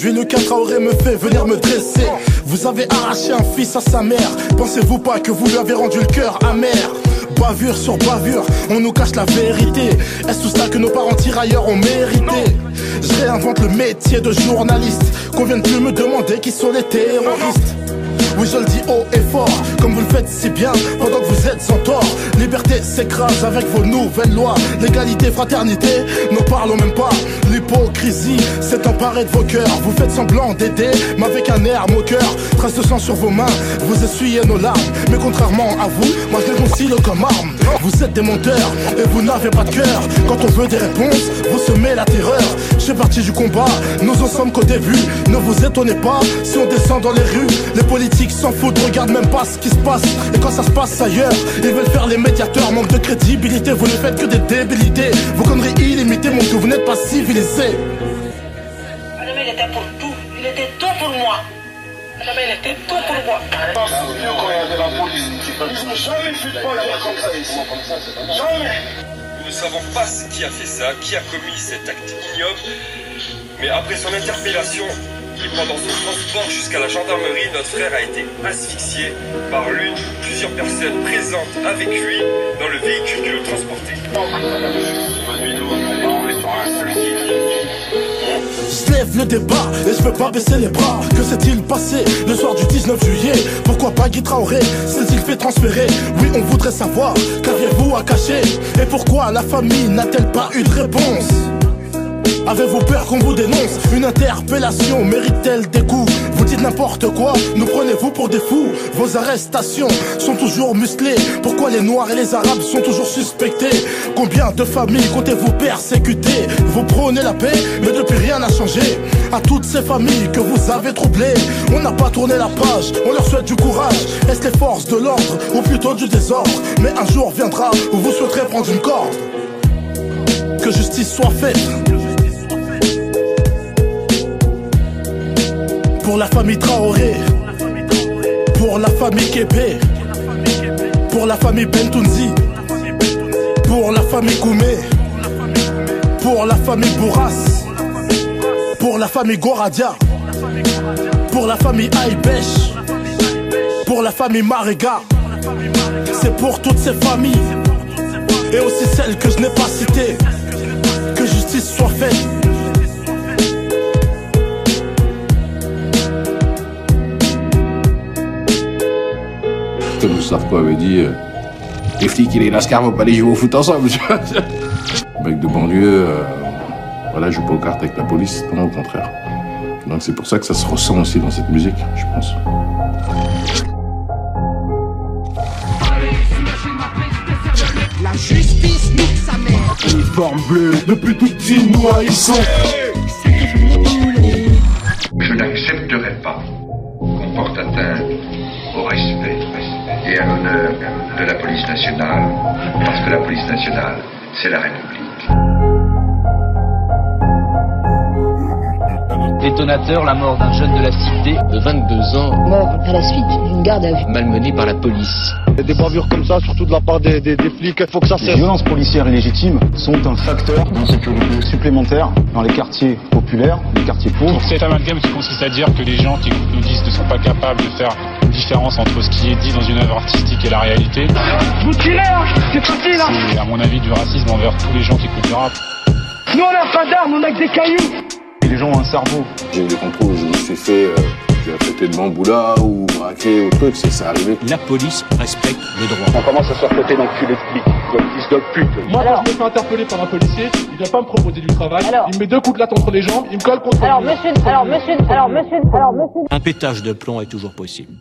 Aujourd'hui, le 4 aurait me fait venir me dresser. Vous avez arraché un fils à sa mère. Pensez-vous pas que vous lui avez rendu le cœur amer? Bavure sur bavure, on nous cache la vérité. Est-ce tout ça que nos parents tirailleurs ont mérité? Je réinvente le métier de journaliste. Qu'on vienne plus me demander qui sont les terroristes. Oui, je le dis haut et fort, comme vous le faites si bien, pendant que vous êtes sans tort. Liberté s'écrase avec vos nouvelles lois. Légalité, fraternité, n'en parlons même pas. L'hypocrisie s'est emparée de vos cœurs. Vous faites semblant d'aider, mais avec un air moqueur. Trace de sang sur vos mains, vous essuyez nos larmes. Mais contrairement à vous, moi je les concile comme arme. Vous êtes des menteurs et vous n'avez pas de cœur. Quand on veut des réponses, vous semez la terreur. J'ai parti du combat, nous en sommes qu'au début. Ne vous étonnez pas si on descend dans les rues. Les politiques s'en foutent, regardent même pas ce qui se passe. Et quand ça se passe ailleurs, ils veulent faire les médiateurs. Manque de crédibilité, vous ne faites que des débilités. Vos conneries illimitées montrent que vous n'êtes pas civilisés. Madame, il était pour tout. Il était tout pour moi. Madame, il était tout pour moi. Nous ne savons pas qui a fait ça, qui a commis cet acte ignoble, mais après son interpellation, qui, pendant son transport jusqu'à la gendarmerie, notre frère a été asphyxié par l'une ou plusieurs personnes présentes avec lui dans le véhicule qui le transportait. Je lève le débat et je veux pas baisser les bras. Que s'est-il passé le soir du 19 juillet? Pourquoi pas Guy Traoré s'est-il fait transférer? Oui, on voudrait savoir. Qu'aviez-vous à cacher? Et pourquoi la famille n'a-t-elle pas eu de réponse? Avez-vous peur qu'on vous dénonce? Une interpellation mérite-t-elle des coups? Dites n'importe quoi, nous prenez-vous pour des fous. Vos arrestations sont toujours musclées. Pourquoi les noirs et les arabes sont toujours suspectés? Combien de familles comptez-vous persécuter? Vous prônez la paix, mais depuis rien n'a changé. À toutes ces familles que vous avez troublées On n'a pas tourné la page, on leur souhaite du courage. Est-ce les forces de l'ordre ou plutôt du désordre? Mais un jour viendra où vous souhaiterez prendre une corde. Que justice soit faite Pour la famille Traoré. Pour la famille Kébé. Pour la famille Bentounzi. Pour la famille Koumé Pour la famille Bourras Pour la famille Goradia. Pour la famille Aïbèche. Pour la famille Mariga C'est pour toutes ces familles. Et aussi celles que je n'ai pas citées. Que justice soit faite Moustapha avait dit, euh, les flics et les lascars vont pas aller jouer au foot ensemble. [LAUGHS] Mec de banlieue, euh, voilà, joue pas aux cartes avec la police, non, au contraire. Donc c'est pour ça que ça se ressent aussi dans cette musique, je pense. La justice nique sa mère. Uniforme bleu, depuis tout petit, nous haïssons. Je n'accepterai pas qu'on porte atteinte et à l'honneur de la police nationale, parce que la police nationale, c'est la République. Détonateur, la mort d'un jeune de la cité de 22 ans, mort à la suite d'une garde à vue, malmené par la police. Des bavures comme ça, surtout de la part des, des, des flics, il faut que ça Les cesse. violences policières illégitimes sont un facteur d'insécurité supplémentaire dans les quartiers populaires, les quartiers pauvres. Cet amalgame qui consiste à dire que les gens qui nos disques ne sont pas capables de faire une différence entre ce qui est dit dans une œuvre artistique et la réalité. Vous tirez, hein C'est facile, hein C'est à mon avis du racisme envers tous les gens qui écoutent le rap. Nous, on n'a pas d'armes, on a que des cailloux Les gens ont un cerveau. J'ai eu des contrôles où je me suis fait, euh, j'ai de bamboula ou braqué ou truc, c'est ça arrivé. La police respecte le droit. On commence à se faire côté d'enculés de flics, comme fils de pute. Moi, quand je me fais interpeller par un policier, il vient pas me proposer du travail. il me met deux coups de latte entre les jambes, il me colle contre Alors le monsieur, alors monsieur, alors monsieur, alors monsieur. Un pétage de plomb est toujours possible.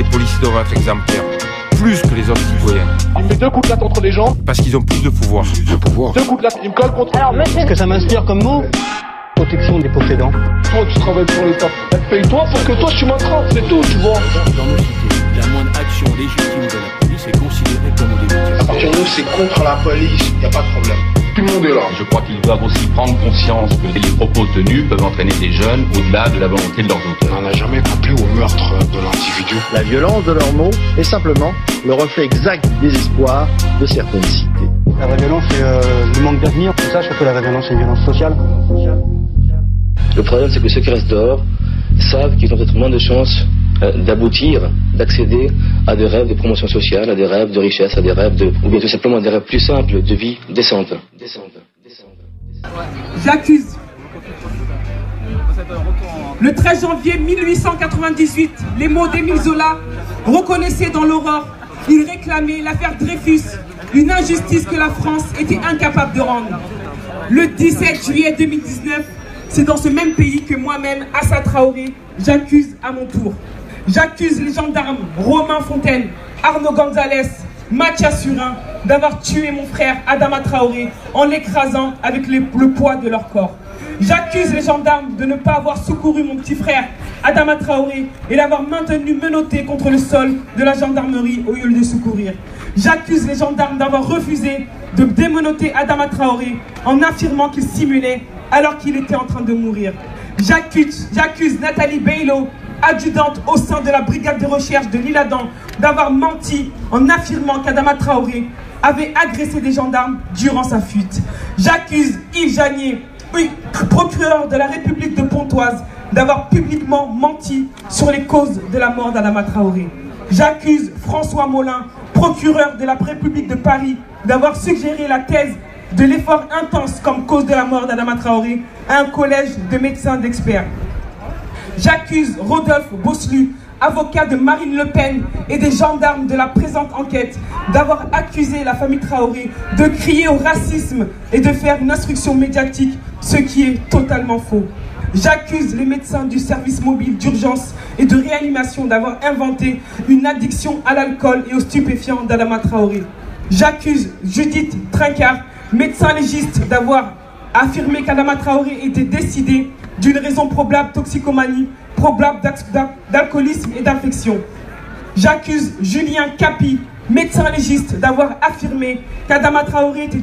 Les policiers doivent être exemplaires, plus que les autres citoyens, Il me met deux coups de latte entre les jambes, parce qu'ils ont plus de pouvoir. De pouvoir deux coups de latte, il me colle contre Alors monsieur. que ça m'inspire comme mot Protection des possédants. Toi, tu travailles pour l'État. Elle paye toi pour que toi, tu m'attrapes, c'est tout, tu vois. Dans nos cités, la moindre action légitime de la police est considérée comme une À partir de nous, c'est contre la police, y a pas de problème. Tout le monde est là. Je crois qu'ils doivent aussi prendre conscience que les propos tenus peuvent entraîner des jeunes au-delà de la volonté de leurs auteurs. On n'a jamais appelé au meurtre de l'individu. La violence de leurs mots est simplement le reflet exact du désespoir de certaines cités. La vraie violence, c'est euh, le manque d'avenir. Tout ça, surtout la vraie violence, c'est une violence sociale. Le problème, c'est que ceux qui restent dehors savent qu'ils ont peut-être moins de chances euh, d'aboutir, d'accéder à des rêves de promotion sociale, à des rêves de richesse, à des rêves de, ou bien tout simplement des rêves plus simples de vie décente. J'accuse. Le 13 janvier 1898, les mots d'Émile Zola reconnaissaient dans l'aurore, il réclamait l'affaire Dreyfus, une injustice que la France était incapable de rendre. Le 17 juillet 2019, c'est dans ce même pays que moi-même, Assa Traoré, j'accuse à mon tour. J'accuse les gendarmes Romain Fontaine, Arnaud Gonzalez, Mathias Surin d'avoir tué mon frère Adama Traoré en l'écrasant avec le, poids de leur corps. J'accuse les gendarmes de ne pas avoir secouru mon petit frère Adama Traoré et l'avoir maintenu menotté contre le sol de la gendarmerie au lieu de le secourir. J'accuse les gendarmes d'avoir refusé de démenoter Adama Traoré en affirmant qu'il simulait alors qu'il était en train de mourir. J'accuse, Nathalie Baylo adjudante au sein de la brigade de recherche de l'Île-Adam, d'avoir menti en affirmant qu'Adama Traoré avait agressé des gendarmes durant sa fuite. J'accuse Yves Janier, procureur de la République de Pontoise, d'avoir publiquement menti sur les causes de la mort d'Adama Traoré. J'accuse François Molin, procureur de la République de Paris, d'avoir suggéré la thèse de l'effort intense comme cause de la mort d'Adama Traoré à un collège de médecins d'experts. J'accuse Rodolphe Bosselu, avocat de Marine Le Pen et des gendarmes de la présente enquête, d'avoir accusé la famille Traoré de crier au racisme et de faire une instruction médiatique, ce qui est totalement faux. J'accuse les médecins du service mobile d'urgence et de réanimation d'avoir inventé une addiction à l'alcool et aux stupéfiants d'Adama Traoré. J'accuse Judith Trincard, médecin légiste, d'avoir affirmé qu'Adama Traoré était décidé d'une raison probable toxicomanie, probable d'alcoolisme et d'infection. J'accuse Julien Capi, médecin légiste, d'avoir affirmé qu'Adama Traoré était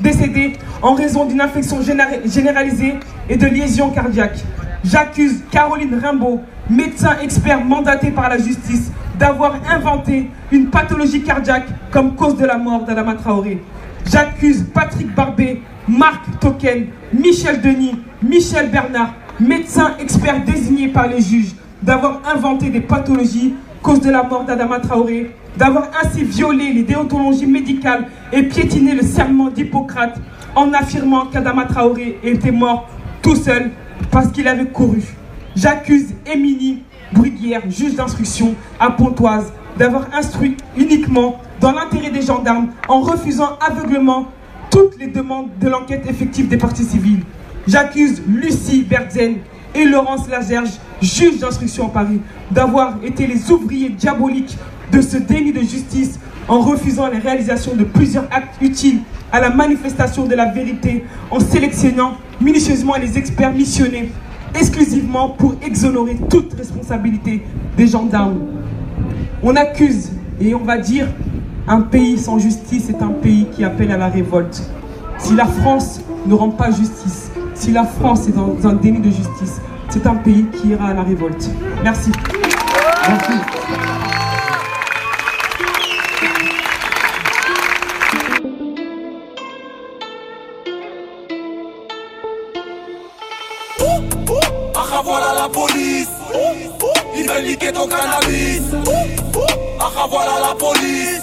décédé en raison d'une infection généralisée et de lésions cardiaques. J'accuse Caroline Rimbaud, médecin expert mandaté par la justice, d'avoir inventé une pathologie cardiaque comme cause de la mort d'Adama Traoré. J'accuse Patrick Barbet, Marc Token, Michel Denis, Michel Bernard, médecins experts désignés par les juges, d'avoir inventé des pathologies cause de la mort d'Adama Traoré, d'avoir ainsi violé les déontologies médicales et piétiné le serment d'Hippocrate en affirmant qu'Adama Traoré était mort tout seul parce qu'il avait couru. J'accuse Émilie Bruguière, juge d'instruction à Pontoise, d'avoir instruit uniquement dans l'intérêt des gendarmes en refusant aveuglement toutes les demandes de l'enquête effective des parties civiles. J'accuse Lucie Bertzen et Laurence Lagerge, juge d'instruction à Paris, d'avoir été les ouvriers diaboliques de ce déni de justice en refusant les réalisations de plusieurs actes utiles à la manifestation de la vérité, en sélectionnant minutieusement les experts missionnés exclusivement pour exonérer toute responsabilité des gendarmes. On accuse et on va dire un pays sans justice est un pays qui appelle à la révolte. Si la France ne rend pas justice, si la France est dans un déni de justice, c'est un pays qui ira à la révolte. Merci. Merci. Ah voilà la police Ils veulent niquer ton cannabis Ah voilà la police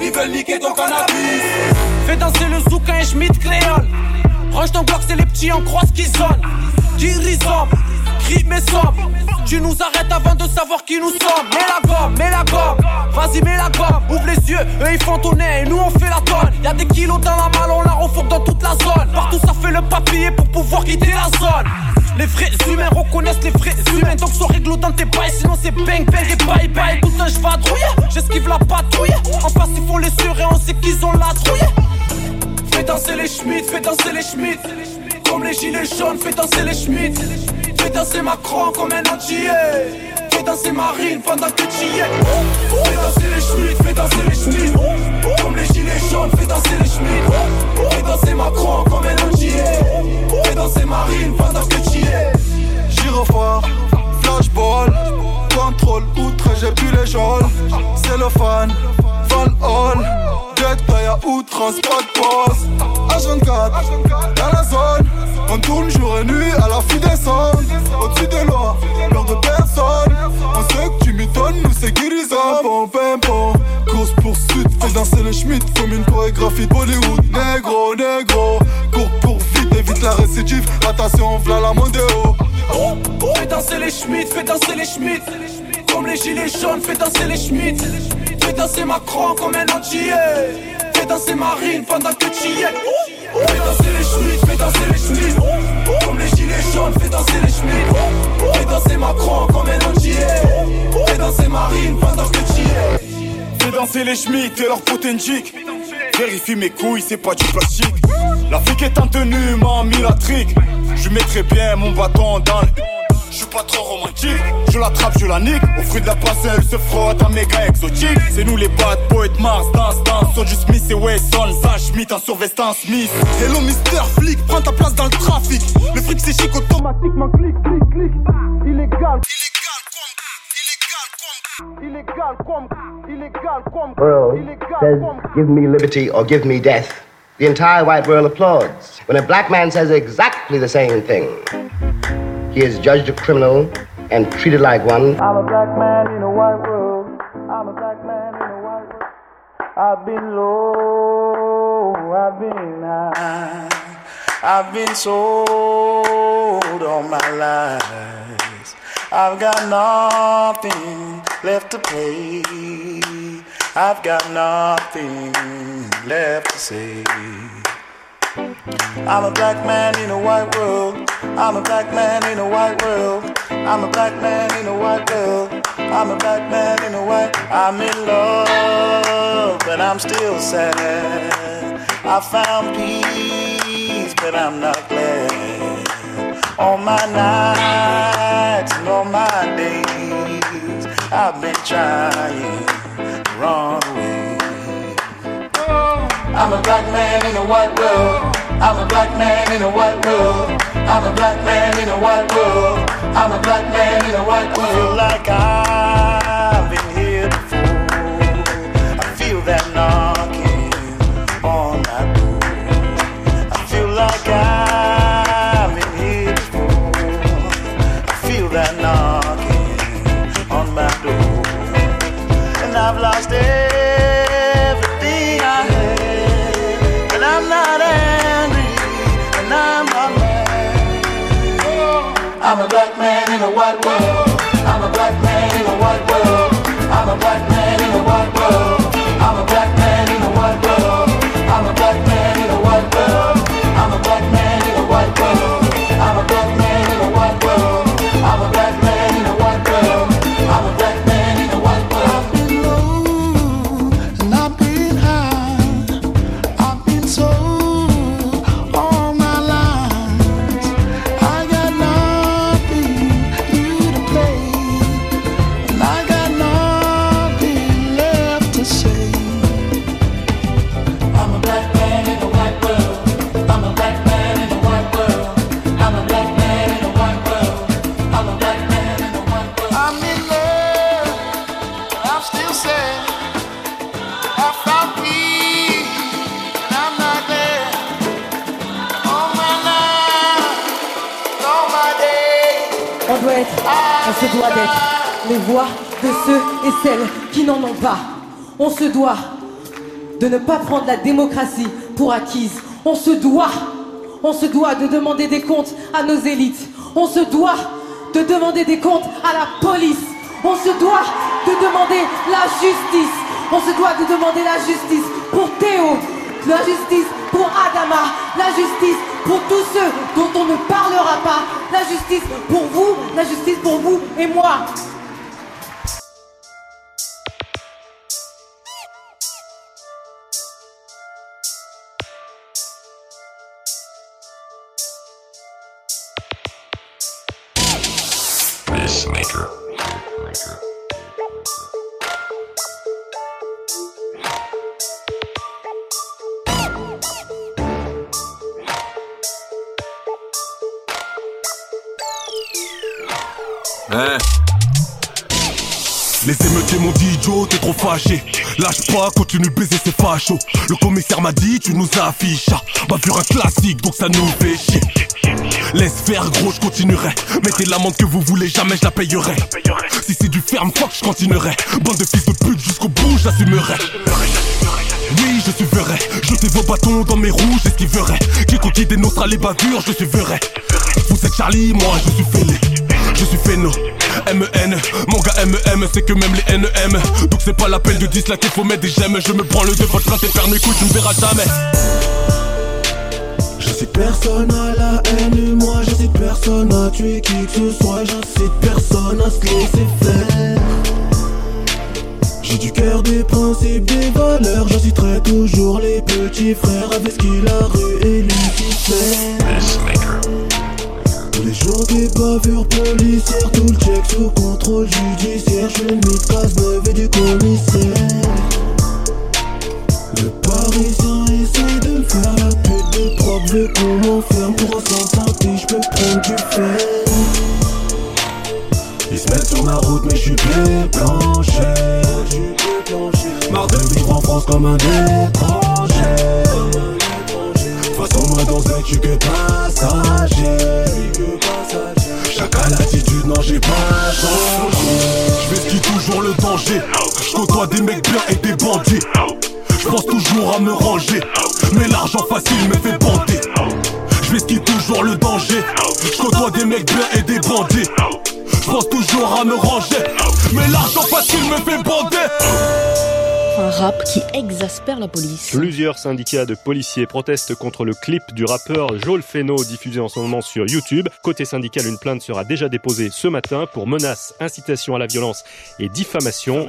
Ils veulent niquer ton cannabis Fais danser le zouk et Schmidt créole Range ton bloc, c'est les petits en crosse qui sonnent. Qui rhisome, crie somme. Tu nous arrêtes avant de savoir qui nous sommes. Mets la gomme, mets la gomme. Vas-y mets la gomme, ouvre les yeux, eux ils font tourner et nous on fait la tonne. Y'a des kilos dans la malle, on la refourgue dans toute la zone. Partout ça fait le papier pour pouvoir quitter la zone. Les vrais humains reconnaissent les vrais humains. Donc sois réglo dans tes bails Sinon c'est bang bang et bye bye. Cousin je vadrouille J'esquive la patrouille. En face ils font les et On sait qu'ils ont la trouille Fais danser les schmitts, fais danser les schmitts Comme les gilets jaunes, fais danser les schmitts Fais danser Macron comme un entier Fais danser Marine pendant que tu y es. Fais danser les schmitts, fais danser les schmitts Comme les gilets jaunes, fais danser les schmitts Fais danser Macron comme un entier Fais danser Marine pendant que tu y es. Flashball Contrôle, outrage, j'ai plus les geôles Cellophane, Van Hall Détail à outrance, pas de pause H24, dans la zone. On tourne jour et nuit à la fille des sondes Au-dessus des lois, peur de personne. On sait que tu m'étonnes, nous c'est guérison Bon, ben bon, course poursuite. Fais danser les schmitt comme une chorégraphie de Bollywood. Négro, négro, cours pour vite Évite la récidive, attention, v'là la mondéo Fais danser les schmitts, fais danser les schmitts Comme les gilets jaunes, fais danser les schmitts Fais danser Macron comme un entier Fais danser Marine pendant que tu y es. Fais danser les schmitts, fais danser les schmitts Comme les gilets jaunes, fais danser les schmitts Fais danser Macron comme un entier Fais danser Marine pendant que tu y es. Fais danser les schmitts et leur potentique Vérifie mes couilles, c'est pas du plastique. La flic est en tenue, m'a mis la trique. Je mettrai bien mon bâton dans le... Je suis pas trop romantique, je l'attrape, je la nique. Au fruit de la passe, elle se frotte, un méga exotique. C'est nous les bad de Mars, dance, dance Sont du Smith et Wesson, Zach Schmidt en survestant Smith. Hello Mister Flick, prends ta place dans le trafic. Le fric c'est chic automatiquement clic, clic, clic. Illégal, illégal Illégal comme, illégal comme, illégal comme. give me liberty or give me death, the entire white world applauds. When a black man says exactly the same thing, he is judged a criminal and treated like one. I'm a black man in a white world. I'm a black man in a white world. I've been low, I've been high. I've been sold all my life. I've got nothing left to pay. I've got nothing left to say. I'm a black man in a white world. I'm a black man in a white world. I'm a black man in a white world. I'm a black man in a white. I'm in love, but I'm still sad. I found peace, but I'm not glad. All my nights and all my days, I've been trying to run away. I'm a black man in a white world. I'm a black man in a white world. I'm a black man in a white world. I'm a black man in a white world. I feel like I've been here before. I feel that knocking on my door. I feel like I've been here before. I feel that knocking on my door. And I've lost everything in a white world. I'm a black man in a white world. I'm a black man se doit d'être les voix de ceux et celles qui n'en ont pas. On se doit de ne pas prendre la démocratie pour acquise. On se doit, on se doit de demander des comptes à nos élites. On se doit de demander des comptes à la police. On se doit de demander la justice. On se doit de demander la justice pour Théo, la justice pour Adama, la justice pour tous ceux dont on ne parlera pas, la justice pour vous, la justice pour vous et moi. Hein Les émeutiers m'ont dit Joe t'es trop fâché Lâche pas, continue baiser c'est facho Le commissaire m'a dit tu nous affiches Bavure un classique donc ça nous fait chier Laisse faire gros je continuerai Mettez l'amende que vous voulez jamais je la payerai Si c'est du ferme fuck je continuerai Bande de fils de pute jusqu'au bout j'assumerai oui, je suivrai. Jetez vos bâtons dans mes roues, j'esquiverai. Quiconque dénoncera les bavures, je suivrai. Vous êtes Charlie, moi je suis Félé. Je suis Féno. MEN, mon gars MEM, c'est que même les NEM. Donc c'est pas la peine de dislaquer, faut mettre des j'aime. Je me branle de votre trace et faire mes couilles, tu me verras jamais. J'incite personne à la haine, moi j'incite personne à tuer qui que ce soit, j'incite personne à se laisser faire. J'ai du cœur, des principes, des valeurs, j'inciterai toujours les petits frères avec ce qu'il a rue et Lucifer. Les jours des bavures policières, tout le check sous contrôle judiciaire, je le casse-neuf et du commissaire. Le parisien essaye de me faire la pute de proc, veut qu'on m'enferme pour un je peux prendre du fer. Ils se mettent sur ma route mais je suis blanc, Marre de vivre en France comme un étranger Façon moi dans ce je que passager. Chacun l'attitude, non j'ai pas changé. Ski toujours le danger. Je côtoie des mecs bien et des bandits. Je pense toujours à me ranger. Mais l'argent facile me fait bander. Ski toujours le danger. Je côtoie des mecs bien et des bandits. Je pense toujours à me ranger. Mais l'argent facile me fait bander Un rap qui exaspère la police. Plusieurs syndicats de policiers protestent contre le clip du rappeur Joel Feno diffusé en ce moment sur YouTube. Côté syndical, une plainte sera déjà déposée ce matin pour menaces, incitation à la violence et diffamation.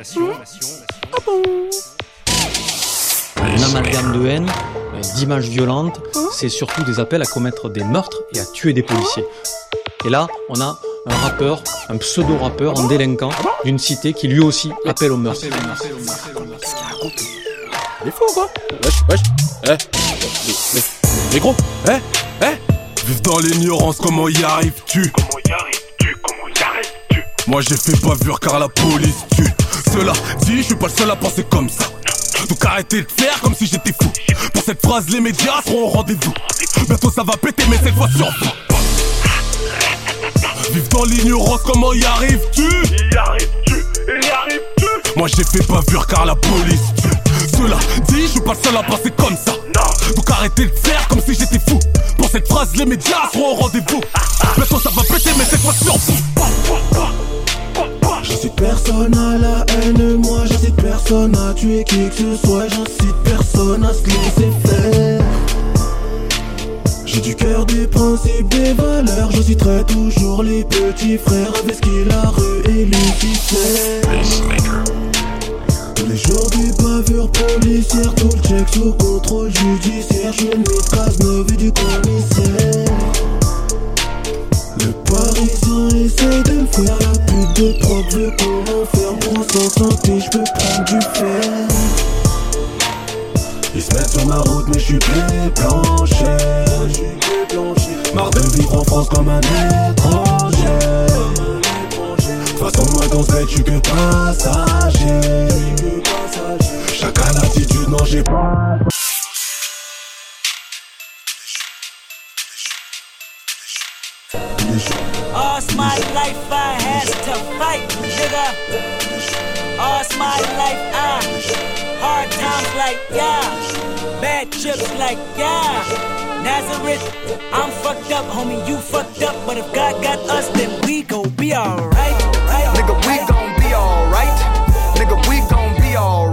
Un amalgame de haine, d'images violentes, c'est surtout des appels à commettre des meurtres et à tuer des policiers. Et là, on a un rappeur, un pseudo-rappeur, un délinquant d'une cité qui lui aussi appelle au meurtre. Il est fou quoi. Wesh, wesh, eh, mais, mais, mais gros, eh, eh. Vive dans l'ignorance, comment y arrives-tu? Comment y arrives-tu? Comment y arrives-tu? Moi j'ai fait bavure car la police tue. Cela dit, je suis pas le seul à penser comme ça. Donc arrêtez de faire comme si j'étais fou. Pour cette phrase les médias seront au rendez-vous. Bientôt ça va péter mais cette fois sur Vive dans l'ignorance, comment y arrives-tu Y arrives-tu Y arrives-tu Moi j'ai fait bavure car la police tue. Cela dit, je suis pas le seul à penser comme ça. Donc arrêtez de faire comme si j'étais fou. Pour cette phrase les médias seront au rendez-vous. Bientôt ça va péter mais cette fois sur vous J'incite personne à la haine, moi j'incite personne à tuer qui que ce soit, j'incite personne à se laisser faire. J'ai du cœur, des principes, des valeurs, je citerai toujours les petits frères avec qui la rue et Lucifer. Tous les jours des bavures policières, tout le check sous contrôle judiciaire, je mythe Cazeneuve et du commissaire. Le parisien essaye de me faire la pute de proc, veut qu'on enferme pour s'en santé, je peux prendre du fer. Ils se mettent sur ma route mais je suis déblanché Marre de vivre en France comme un étranger. Façon moi dans cette je suis que passager. Chacun l'attitude non j'ai pas All my life I had to fight, nigga. All my life I hard times like yeah, bad trips like yeah. Nazareth, I'm fucked up, homie. You fucked up, but if God got us, then we gon' be alright. Nigga, we gon' be alright. Nigga, we gon' be alright.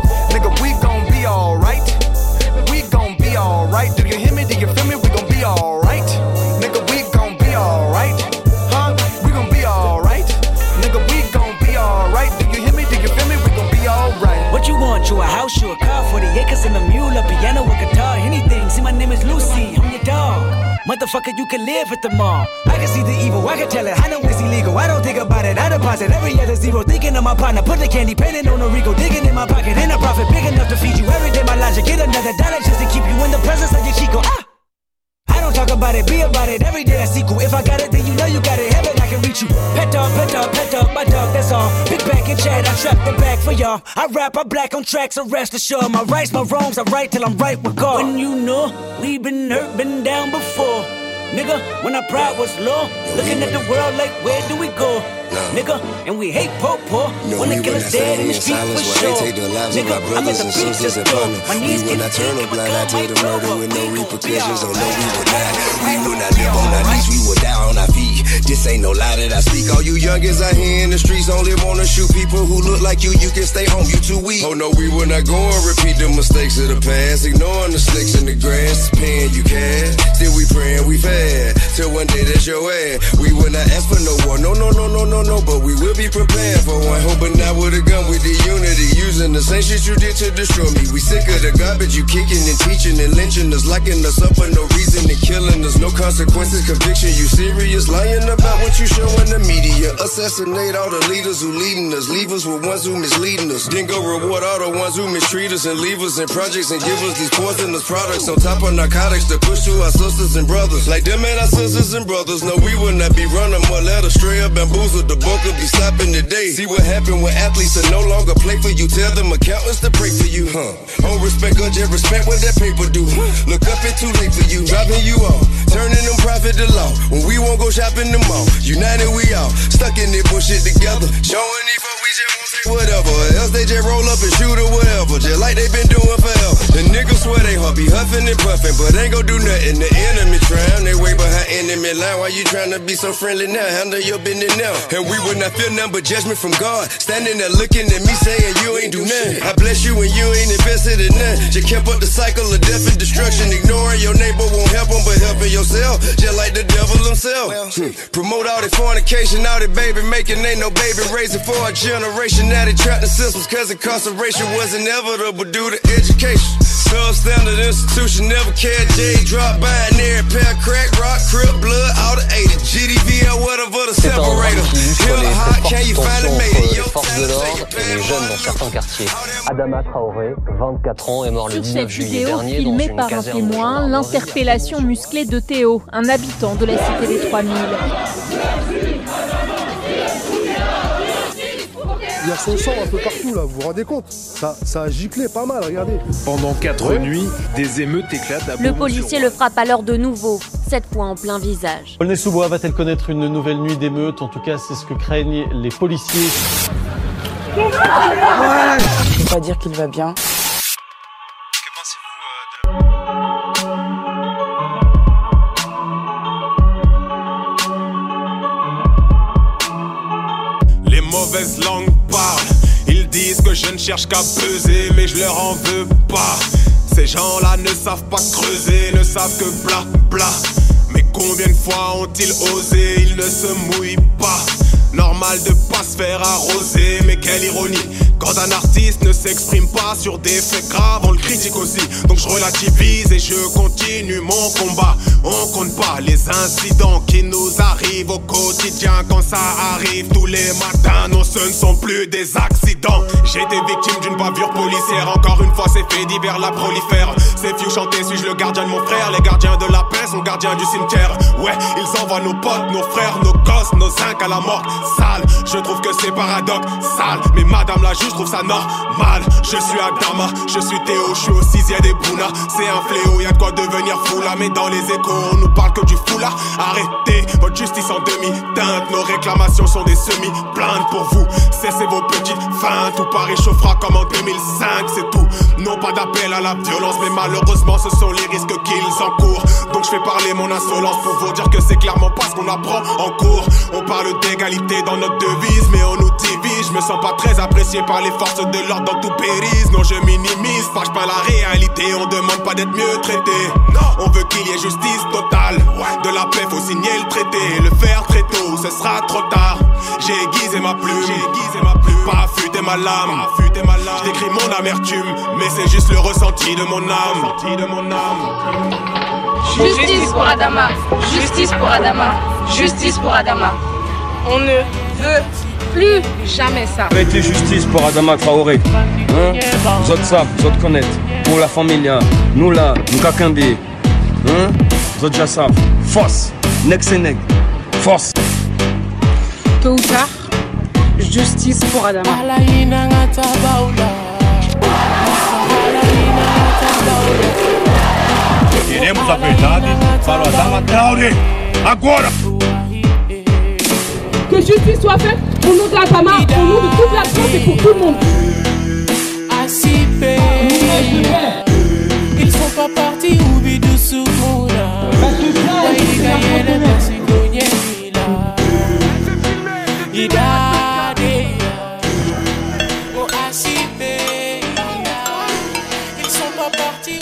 At the mall. I can see the evil, I can tell it. I know it's illegal. I don't think about it. I deposit every other zero. Thinking of my partner, put the candy, painting on a Rico, digging in my pocket. In a profit big enough to feed you every day. My logic, get another dollar just to keep you in the presence of your Chico. Ah! I don't talk about it, be about it. Every day I sequel. If I got it, then you know you got it. Heaven, I can reach you. Pet dog, pet dog, pet dog, my dog, that's all. Big back and chat, I trap the back for y'all. I rap, I black on tracks, so rest assured. My rights, my wrongs, I right till I'm right with God. When you know we've been hurt, been down before. Nigga, when our pride was low, looking at the world like, where do we go? Nigga, and we hate po po. No, Wanna we kill will us not dead in the street for sure. they take the lives of Nigga, our I'm brothers and sisters just upon go. them. My We will not turn a blind eye to the murder with no repercussions. Oh no, we will not. We will not live on our knees. We will die on our feet. This ain't no lie that I speak. All you youngins out here in the streets only wanna shoot people who look like you. You can stay home. You too weak. Oh no, we will not go and repeat the mistakes of the past. Ignoring the slicks in the grass, paying you cash. Still we praying we fast till one day that's your ass. We will not ask for no war. No, no, no, no, no, no. But we will be prepared for one. Hoping not with a gun with the unity. Using the same shit you did to destroy me. We sick of the garbage you kicking and teaching and lynching us, locking us up for no reason and killing us. No consequences, conviction. You serious? Lying about what you show in the media. Assassinate all the leaders who leading us. Leave us with ones who misleading us. Then go reward all the ones who mistreat us and leave us in projects and give us these poisonous products on top of narcotics to push to our sisters and brothers. Like them and our sisters and brothers. No, we will not be running more led astray or bamboozled. The book will be stopping today. See what happened when athletes are no longer play for you. Tell them accountants to pray for you. Huh. On respect, God, just respect what that paper do. Look up, it's too late for you. Dropping you off. Turning them profit to law. When we won't go shopping the mall. United we all. Stuck in this bullshit together. Showing these folk we just whatever. Else they just roll up and shoot or whatever. Just like they been doing forever. The niggas swear they hard be huffing and puffing. But ain't gon' do nothing. The enemy trying. They way behind enemy line. Why you trying to be so friendly now? Handle your business now. And we would not feel nothing but judgment from God. Standing there looking at me saying you ain't do nothing. I bless you and you ain't invested in nothing. Just kept up the cycle of death and destruction. Ignoring your neighbor won't help them but helping yourself. Just like the devil himself. Hmm. Promote all the fornication, all the baby making. Ain't no baby raising for a generation. Now they trapped in systems cause incarceration was inevitable due to education. Substandard institution never cared. J drop by an air pair crack, rock, crib, blood, all the 80. GDVL, whatever the C'est un drame separator. qui illustre Hill les hot, très can you fortes finally tensions made it? entre Yo, les forces de l'ordre et les jeunes dans certains quartiers. Adama Traoré, 24 ans, est mort le Sur 19 cette juillet vidéo dernier dans une par un témoin, l'interpellation musclée de Théo, un habitant de la cité des 3000. Il y a son sang un peu partout là, vous vous rendez compte? Ça, ça a giclé pas mal, regardez. Pendant quatre Ouais. nuits, des émeutes éclatent à Le policier le frappe alors de nouveau, cette fois en plein visage. Aulnay-sous-Bois va-t-elle connaître une nouvelle nuit d'émeute En tout cas, c'est ce que craignent les policiers. Je peux pas dire qu'il va bien. Ne cherche qu'à peser, mais je leur en veux pas. Ces gens-là ne savent pas creuser, ne savent que bla bla. Mais combien de fois ont-ils osé? Ils ne se mouillent pas. Normal de pas se faire arroser, mais quelle ironie. Quand un artiste ne s'exprime pas sur des faits graves, on le critique aussi. Donc je relativise et je continue mon combat. On compte pas les incidents qui nous arrivent au quotidien quand ça arrive tous les matins. Non, ce ne sont plus des accidents. J'ai été victime d'une bavure policière. Encore une fois, c'est fait divers la prolifère. C'est few chanter, suis-je le gardien de mon frère? Les gardiens de la paix sont gardiens du cimetière. Ouais, ils envoient nos potes, nos frères, nos gosses, nos zincs à la mort. Sale, je trouve que c'est paradoxal. Mais madame la juge trouve ça normal. Je suis Adama, je suis Théo, je suis au sixième des Bouna. C'est un fléau, y'a de quoi devenir fou là. Mais dans les échos, on nous parle que du fou là. Arrêtez votre justice en demi-teinte. Nos réclamations sont des semi-plaintes pour vous. Cessez vos petites feintes. Tout Paris chauffera comme en 2005, c'est tout. Non pas d'appel à la violence, mais malheureusement ce sont les risques qu'ils encourent. Donc je fais parler mon insolence pour vous dire que c'est clairement pas ce qu'on apprend en cours. On parle d'égalité dans notre devise, mais on nous divise. Je me sens pas très apprécié par les forces de l'ordre dans tout périsse. Non, je minimise, fâche pas la réalité. On demande pas d'être mieux traité. On veut qu'il y ait justice totale. De la paix, faut signer le traité. Le faire très tôt, ce sera trop tard. J'ai aiguisé ma plume, j'ai aiguisé ma plume. Pas affûté ma lame, Je décris mon amertume, mais c'est juste le ressenti de mon âme. De mon âme. Justice pour Adama. Justice pour Adama. Justice pour Adama. On ne veut plus jamais ça. Arrêtez justice pour Adama Traoré. Hein? Vous autres savent, vous autres connaissent. Pour la famille, nous là, nous Kakande. Hein? Vous autres déjà savent. Force. Nex et neg. Force. Tôt ou tard, justice pour Adama. Queremos a verdade para o Adama Traoré. Agora! Justice soit faite au nom de la Tama, au nom de toute la France et pour tout le monde. Ils sont pas partis ou Idade Oh Asipe Ils sont pas partis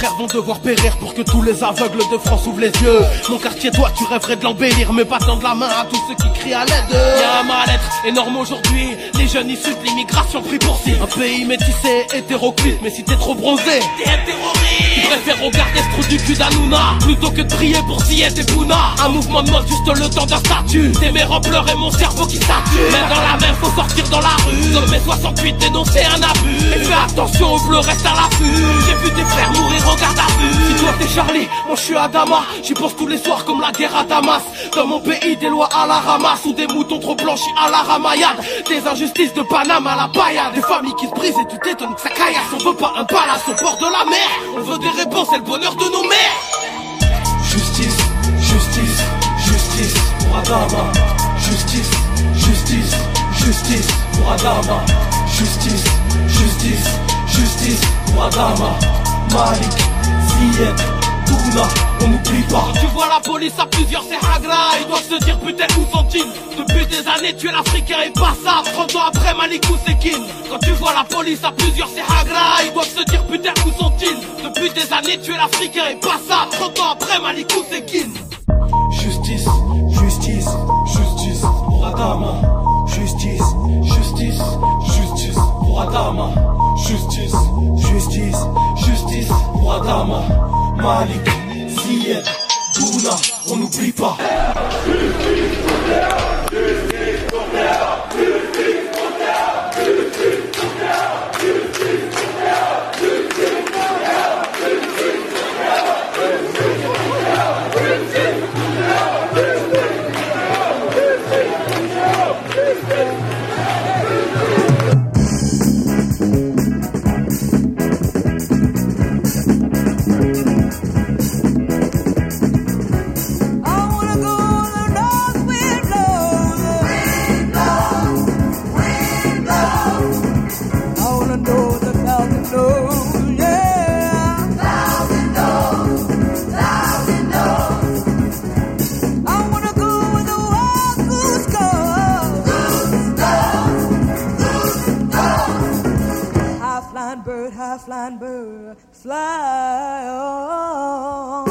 frères vont devoir périr pour que tous les aveugles de France ouvrent les yeux Mon quartier, toi, tu rêverais de l'embellir, mais pas tendre la main à tous ceux qui crient à l'aide. Y'a un mal-être énorme aujourd'hui, les jeunes issus de l'immigration pris pour cible. Un pays métissé, hétéroclite, mais si t'es trop bronzé, t'es un terroriste. Tu préfères regarder ce trou du cul d'Anouna plutôt que de prier pour Ziet et Pouna. Un mouvement de mode juste le temps d'un statut. Tes mères en pleurs et mon cerveau qui sature. Main dans la main, faut sortir dans la rue. Mes 68 dénoncer un abus. Et fais attention au bleu, reste à l'affût. J'ai vu tes frères mourir, Si toi t'es Charlie, moi je suis Adama. J'y pense tous les soirs comme la guerre à Damas. Dans mon pays, des lois à la ramasse ou des moutons trop blanchis à la ramayade. Des injustices de Paname à la paillade. Des familles qui se brisent et tu t'étonnes que ça caillasse. On veut pas un palace au bord de la mer. On veut des réponses et le bonheur de nos mères. Justice, justice, justice pour Adama. Justice, justice, justice pour Adama. Justice, justice, justice pour Adama. Malik, Touna, on n'oublie pas. Quand tu vois la police à plusieurs, c'est Hagra. Ils doivent se dire putain où sont-ils? Depuis des années, tu es l'Africain et pas ça. 30 ans après, Malikou Sekin. Quand tu vois la police à plusieurs, c'est Hagra. Ils doivent se dire putain où sont-ils? Depuis des années, tu es l'Africain et pas ça. 30 ans après, Malikou Sekin. Justice, justice, justice pour Adama. Justice, justice, justice pour Adama. Justice, justice, justice pour Adama. Malik, Ziyed, Douna, on n'oublie pas. Fly on.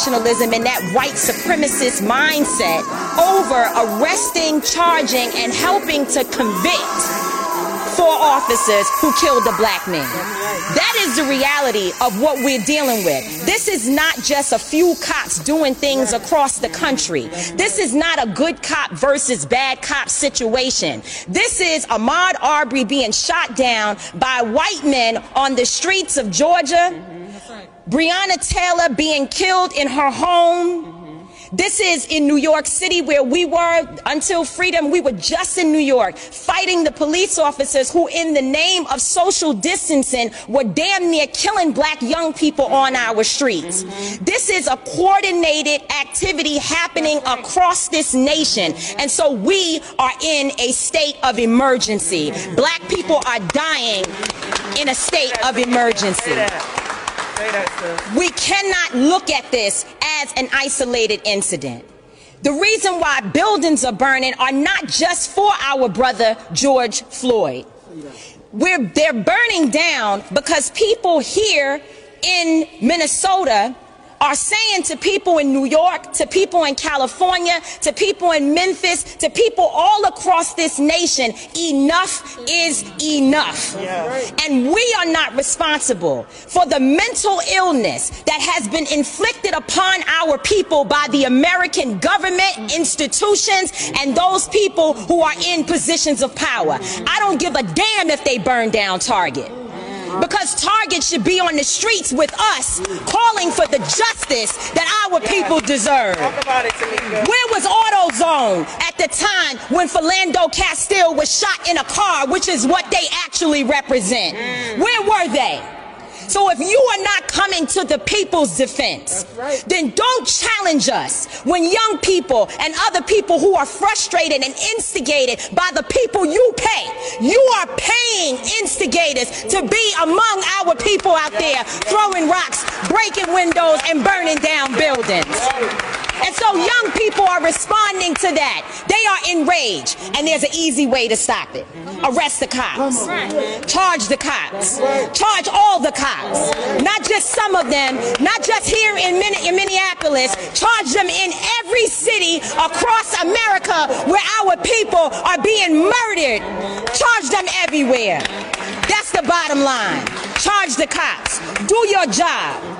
Nationalism and that white supremacist mindset over arresting, charging, and helping to convict four officers who killed a black man. That is the reality of what we're dealing with. This is not just a few cops doing things across the country. This is not a good cop versus bad cop situation. This is Ahmaud Arbery being shot down by white men on the streets of Georgia. Breonna Taylor being killed in her home. This is in New York City where we were until freedom. We were just in New York fighting the police officers who, in the name of social distancing, were damn near killing black young people on our streets. This is a coordinated activity happening across this nation. And so we are in a state of emergency. Black people are dying in a state of emergency. We cannot look at this as an isolated incident. The reason why buildings are burning are not just for our brother George Floyd. We're, they're burning down because people here in Minnesota are saying to people in New York, to people in California, to people in Memphis, to people all across this nation, enough is enough. And we are not responsible for the mental illness that has been inflicted upon our people by the American government, institutions, and those people who are in positions of power. I don't give a damn if they burn down Target. Because Target should be on the streets with us, calling for the justice that our people deserve. Where was AutoZone at the time when Philando Castile was shot in a car, which is what they actually represent? Where were they? So if you are not coming to the people's defense, then don't challenge us when young people and other people who are frustrated and instigated by the people you pay, you are paying instigators to be among our people out there throwing rocks, breaking windows, and burning down buildings. And so young people are responding to that. They are enraged. And there's an easy way to stop it. Arrest the cops. Charge the cops. Charge all the cops. Not just some of them, not just here in, in Minneapolis. Charge them in every city across America where our people are being murdered. Charge them everywhere. That's the bottom line. Charge the cops. Do your job.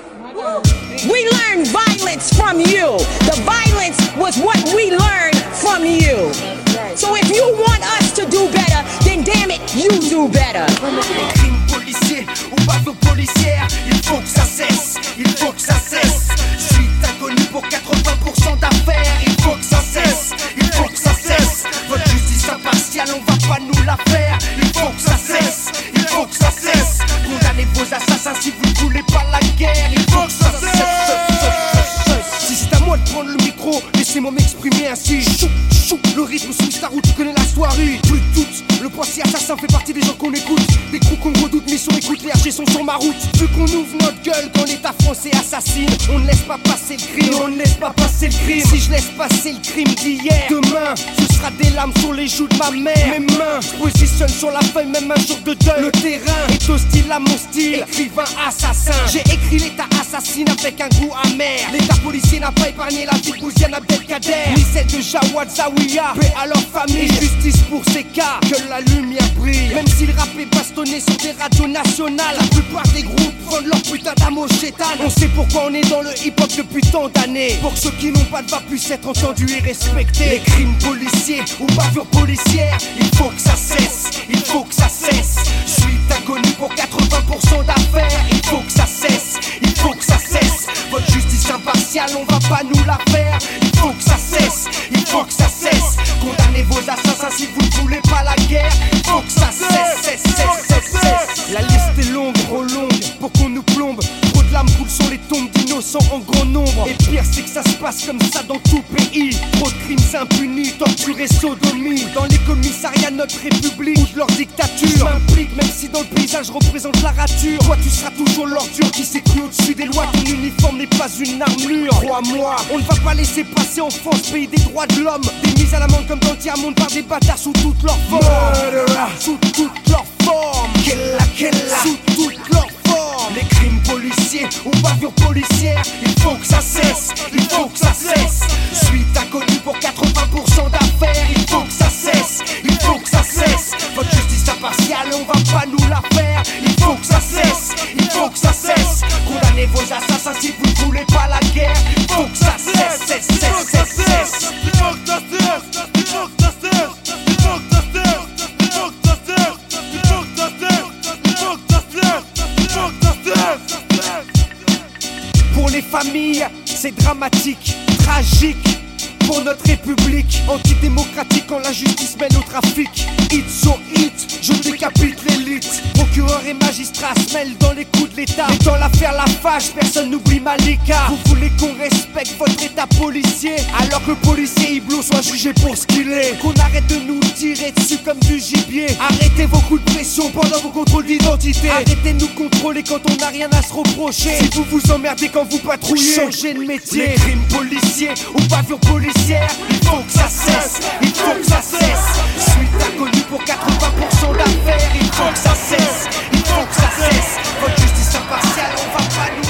We learned violence from you. The violence was what we learned from you. So if you want us to do better, then damn it, you do better. Les ou bavures policières, il faut que ça cesse, il faut que ça cesse. Je suis pour 80% d'affaires, il faut que ça cesse, il faut que ça cesse. Votre justice impartiale, on va pas nous la faire, il faut que ça cesse, il faut que ça cesse. Condamnez vos assassins si vous voulez pas la guerre, il faut que ça cesse. Si c'est à moi de prendre le laissez-moi m'exprimer ainsi. Chou, chou, le rythme sous ta route, tu connais la soirée. Plus doute, le poissier assassin fait partie des gens qu'on écoute. Des coups qu'on redoute, mission écoute, les sont sur ma route. Vu qu'on ouvre notre gueule quand l'État français assassine, on ne laisse pas passer le crime, on ne laisse pas passer le crime. Si je laisse passer le crime d'hier, demain, ce sera des larmes sur les joues de ma mère. Mes mains se positionnent sur la feuille, même un jour de deuil. Le terrain est hostile à mon style, écrivain assassin. J'ai écrit l'État assassine avec un goût amer. L'État policier n'a pas épargné la vie ni celle de Jawad Zawiya. Paix à leur famille, justice pour ces cas, que la lumière brille. Même si le rap est bastonné sur des radios nationales, la plupart des groupes vendent leur putain d'amour chétane. On sait pourquoi on est dans le hip-hop depuis tant d'années. Pour ceux qui n'ont pas de voix puissent être entendus et respectés. Les crimes policiers ou bavures policières, il faut que ça cesse, il faut que ça cesse. Je suis inconnu pour 80% d'affaires, il faut que ça cesse, il faut que ça cesse. Votre justice impartial, on va pas nous la faire. Il faut que ça cesse, il faut que ça cesse. Condamnez vos assassins si vous ne voulez pas la guerre. Il faut que ça cesse, cesse, cesse, cesse, cesse. La liste est longue, trop longue, pour qu'on nous plombe sont les tombes d'innocents en grand nombre. Et pire, c'est que ça se passe comme ça dans tout pays. Trop de crimes impunis, torture et sodomie. Dans les commissariats, notre république ou de leur dictature. Je m'implique, même si dans le paysage représente la rature. Toi, tu seras toujours l'ordure qui s'écrit au-dessus des lois. Ton uniforme n'est pas une armure. Crois-moi, on ne va pas laisser passer en France, pays des droits de l'homme. Des mises à l'amende comme dans le tiers-monde par des bâtards sous toutes leurs formes. Sous toutes leurs formes. Killa, killa. Sous toutes leurs formes. Les crimes policiers ou bavures policières, il faut que ça cesse. Il faut que ça cesse. Suite inconnue pour 80% d'affaires, il faut que ça cesse. Il faut que ça cesse. Votre justice impartiale, on va pas nous la faire. Il faut que ça cesse. Il faut que ça cesse. Condamnez vos assassins si vous ne voulez pas la guerre. Il faut que ça cesse. Cesse, cesse, cesse, cesse. Pour les familles, c'est dramatique, tragique. Pour notre république, antidémocratique quand la justice mène au trafic. Hit so hit, je décapite l'élite. Procureur et magistrat se mêlent dans les coups de l'État. Et dans l'affaire Lafage, personne n'oublie Malika. Vous voulez qu'on respecte votre état policier? Alors que le policier Iblo soit jugé pour ce qu'il est. Qu'on arrête de nous tirer dessus comme du gibier. Arrêtez vos coups de pression pendant vos contrôles d'identité. Arrêtez de nous contrôler quand on n'a rien à se reprocher. Si vous vous emmerdez quand vous patrouillez, changez de métier. Les crimes policiers ou bavures il faut que ça cesse. Il faut que ça cesse. Suite inconnue pour 80% d'affaires, il faut que ça cesse. Il faut que ça cesse. Votre justice impartiale, on va pas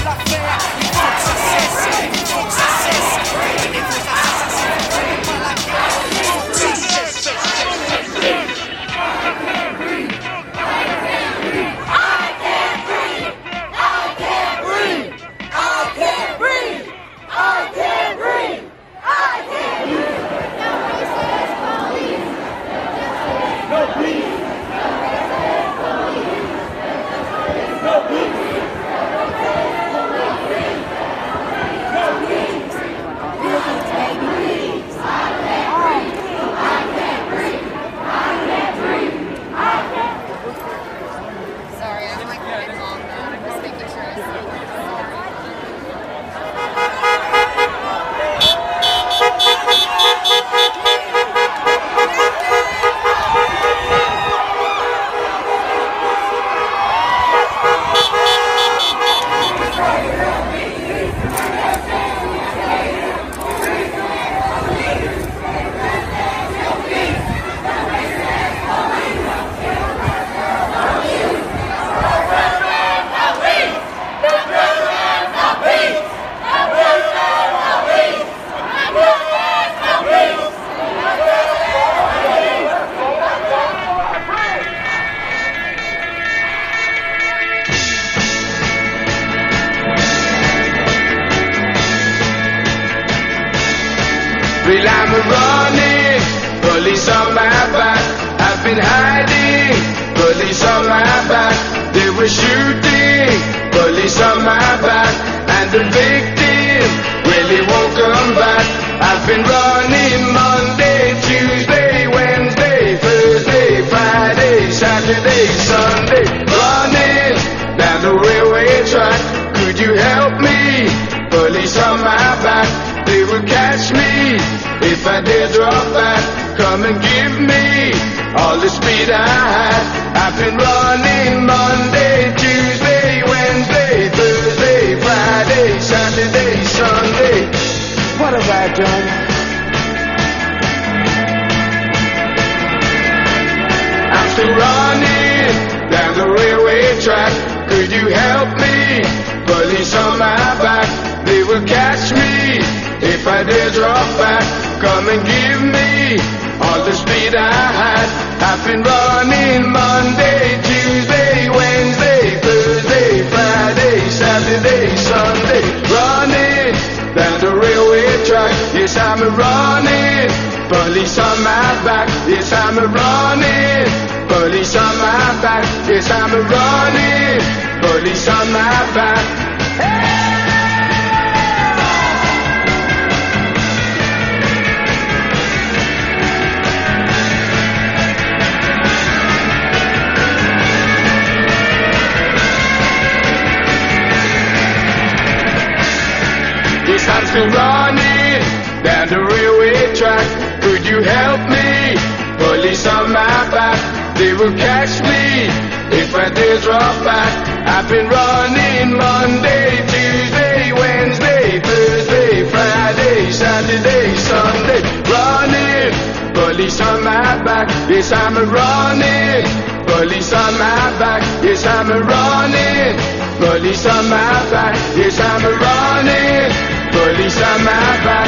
I'm running. Police on my back, yes I'm a running. Police on my back.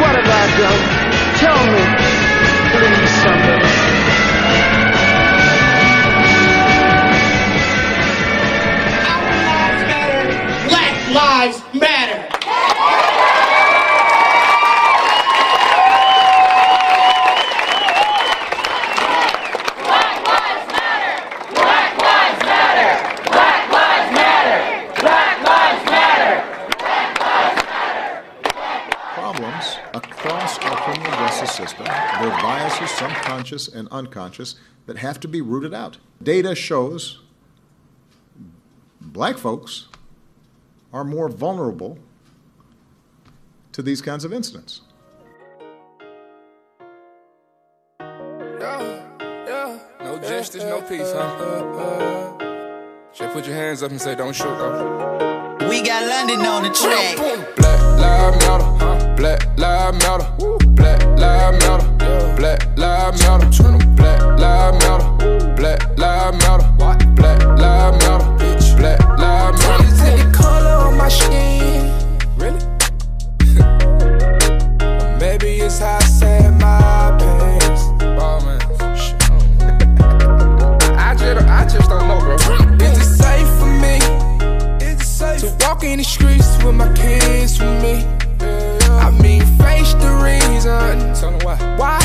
What have I done? Tell me, conscious and unconscious, that have to be rooted out. Data shows black folks are more vulnerable to these kinds of incidents. No justice, no peace, huh? Just put your hands up and say, don't shoot, though. We got London on the track. Black live matter, huh? Black live matter, Black live matter, Black live matter, Black live matter, Black live matter, Black live matter, bitch, Black live matter. Is it the color on my skin? Really? [LAUGHS] Maybe it's how I say my pants. Oh man. [LAUGHS] I just, I just don't know, bro. Is it safe for me? Is it safe to walk in the streets with my kids with me? I mean, face the reason. Tell them why. Why?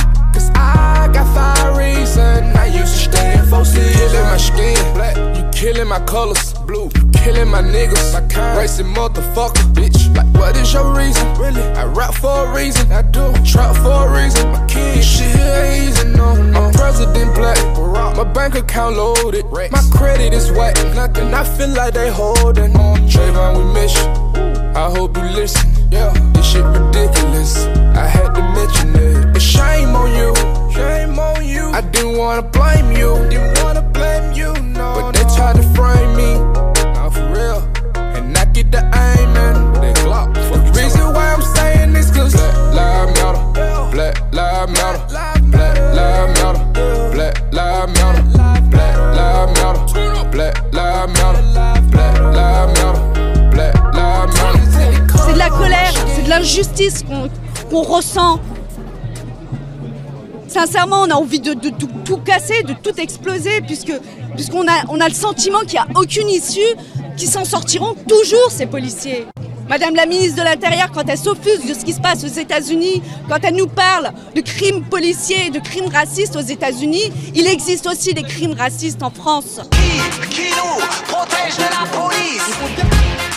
I got five reasons. I used to stay in four Killing my skin, black. You killing my colors, blue. You killing my niggas, my kind. Racing motherfucker, bitch. Like, what is your reason? Really? I rap for a reason. I do. Trap for a reason. My kid, shit here ain't easy, no, no. My president black. My bank account loaded. My credit is wet. Nothing. I feel like they holding on. Trayvon, we miss you. I hope you listen. Yeah, this shit ridiculous. I had to mention it. But shame on you. Shame on you. I didn't wanna blame you. Didn't wanna blame you, no. But they tried to frame me. Nah, for real. And I get the aim l'injustice qu'on ressent. Sincèrement, on a envie de, tout, casser, de tout exploser, puisque puisqu'on a, on a le sentiment qu'il n'y a aucune issue, qu'ils s'en sortiront toujours, ces policiers. Madame la ministre de l'Intérieur, quand elle s'offuse de ce qui se passe aux États-Unis, quand elle nous parle de crimes policiers de crimes racistes aux États-Unis, il existe aussi des crimes racistes en France. Qui nous protège de la police?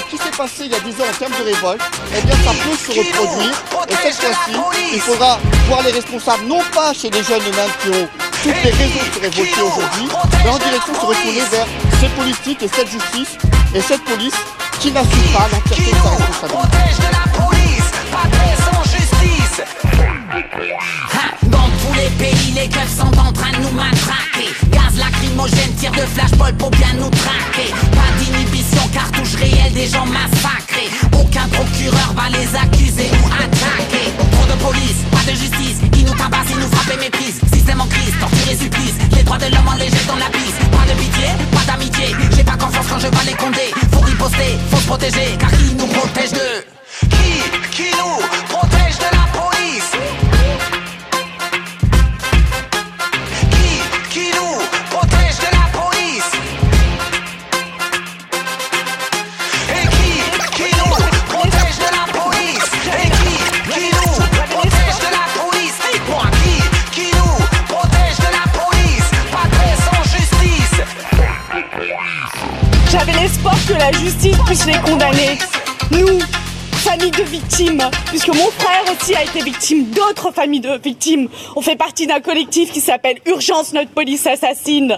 Ce qui s'est passé il y a 10 ans en termes de révolte, eh bien ça peut se reproduire. Et cette fois-ci, il faudra voir les responsables, non pas chez les jeunes eux-mêmes qui ont toutes les raisons de se révolter aujourd'hui, mais en direction de se retourner vers ces politiques et cette justice et cette police qui n'assume pas l'entièreté de sa responsabilité. Protège de la police, pas de paix sans justice Dans tous les pays, les keufs sont en train de nous matraquer. Gaz lacrymogène, tir de flashball pour bien nous traquer. Pas d'inhibition, cartouche réelle, des gens massacrés. Aucun procureur va les accuser ou attaquer. Trop de police, pas de justice. Ils nous tabassent, ils nous frappent et méprisent. Système en crise, torture et supplice. Les droits de l'homme les jette dans la piste. Pas de pitié, pas d'amitié. J'ai pas confiance quand je vais les compter. Faut riposter, faut se protéger. Car qui nous protège de? Qui Qui nous protège de la police? Que la justice puisse les condamner. Nous, famille de victimes, puisque mon frère aussi a été victime d'autres familles de victimes. On fait partie d'un collectif qui s'appelle Urgence Notre Police Assassine.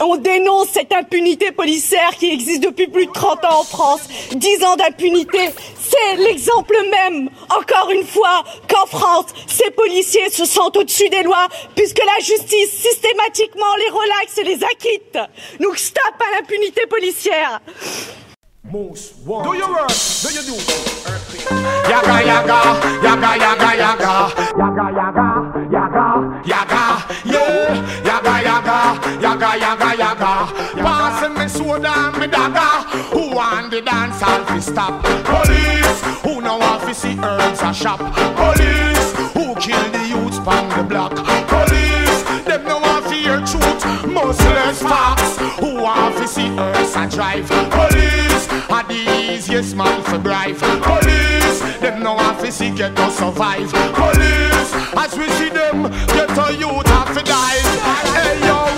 On dénonce cette impunité policière qui existe depuis plus de 30 ans en France. 10 ans d'impunité, C'est l'exemple même, encore une fois, qu'en France, ces policiers se sentent au-dessus des lois, puisque la justice systématiquement les relaxe et les acquitte. Donc stop à l'impunité policière. Do your work, do you do? Yaga yaga, yaga yaga yaga, yaga yaga, yaga, yaga, yeah, yaga yaga, yaga. Passing me soda and me dagger. Who want the dance hall fi stop? Police, who know want fi see herbs a shop? Police, who kill the youths pon the block? Police, them no want fi hear truth, merciless facts. Who want fi see herbs a drive? Police, are the easiest man for bribe. Police, them no want fi see get to survive. Police, as we see them, get a youth have to die. Hey yo,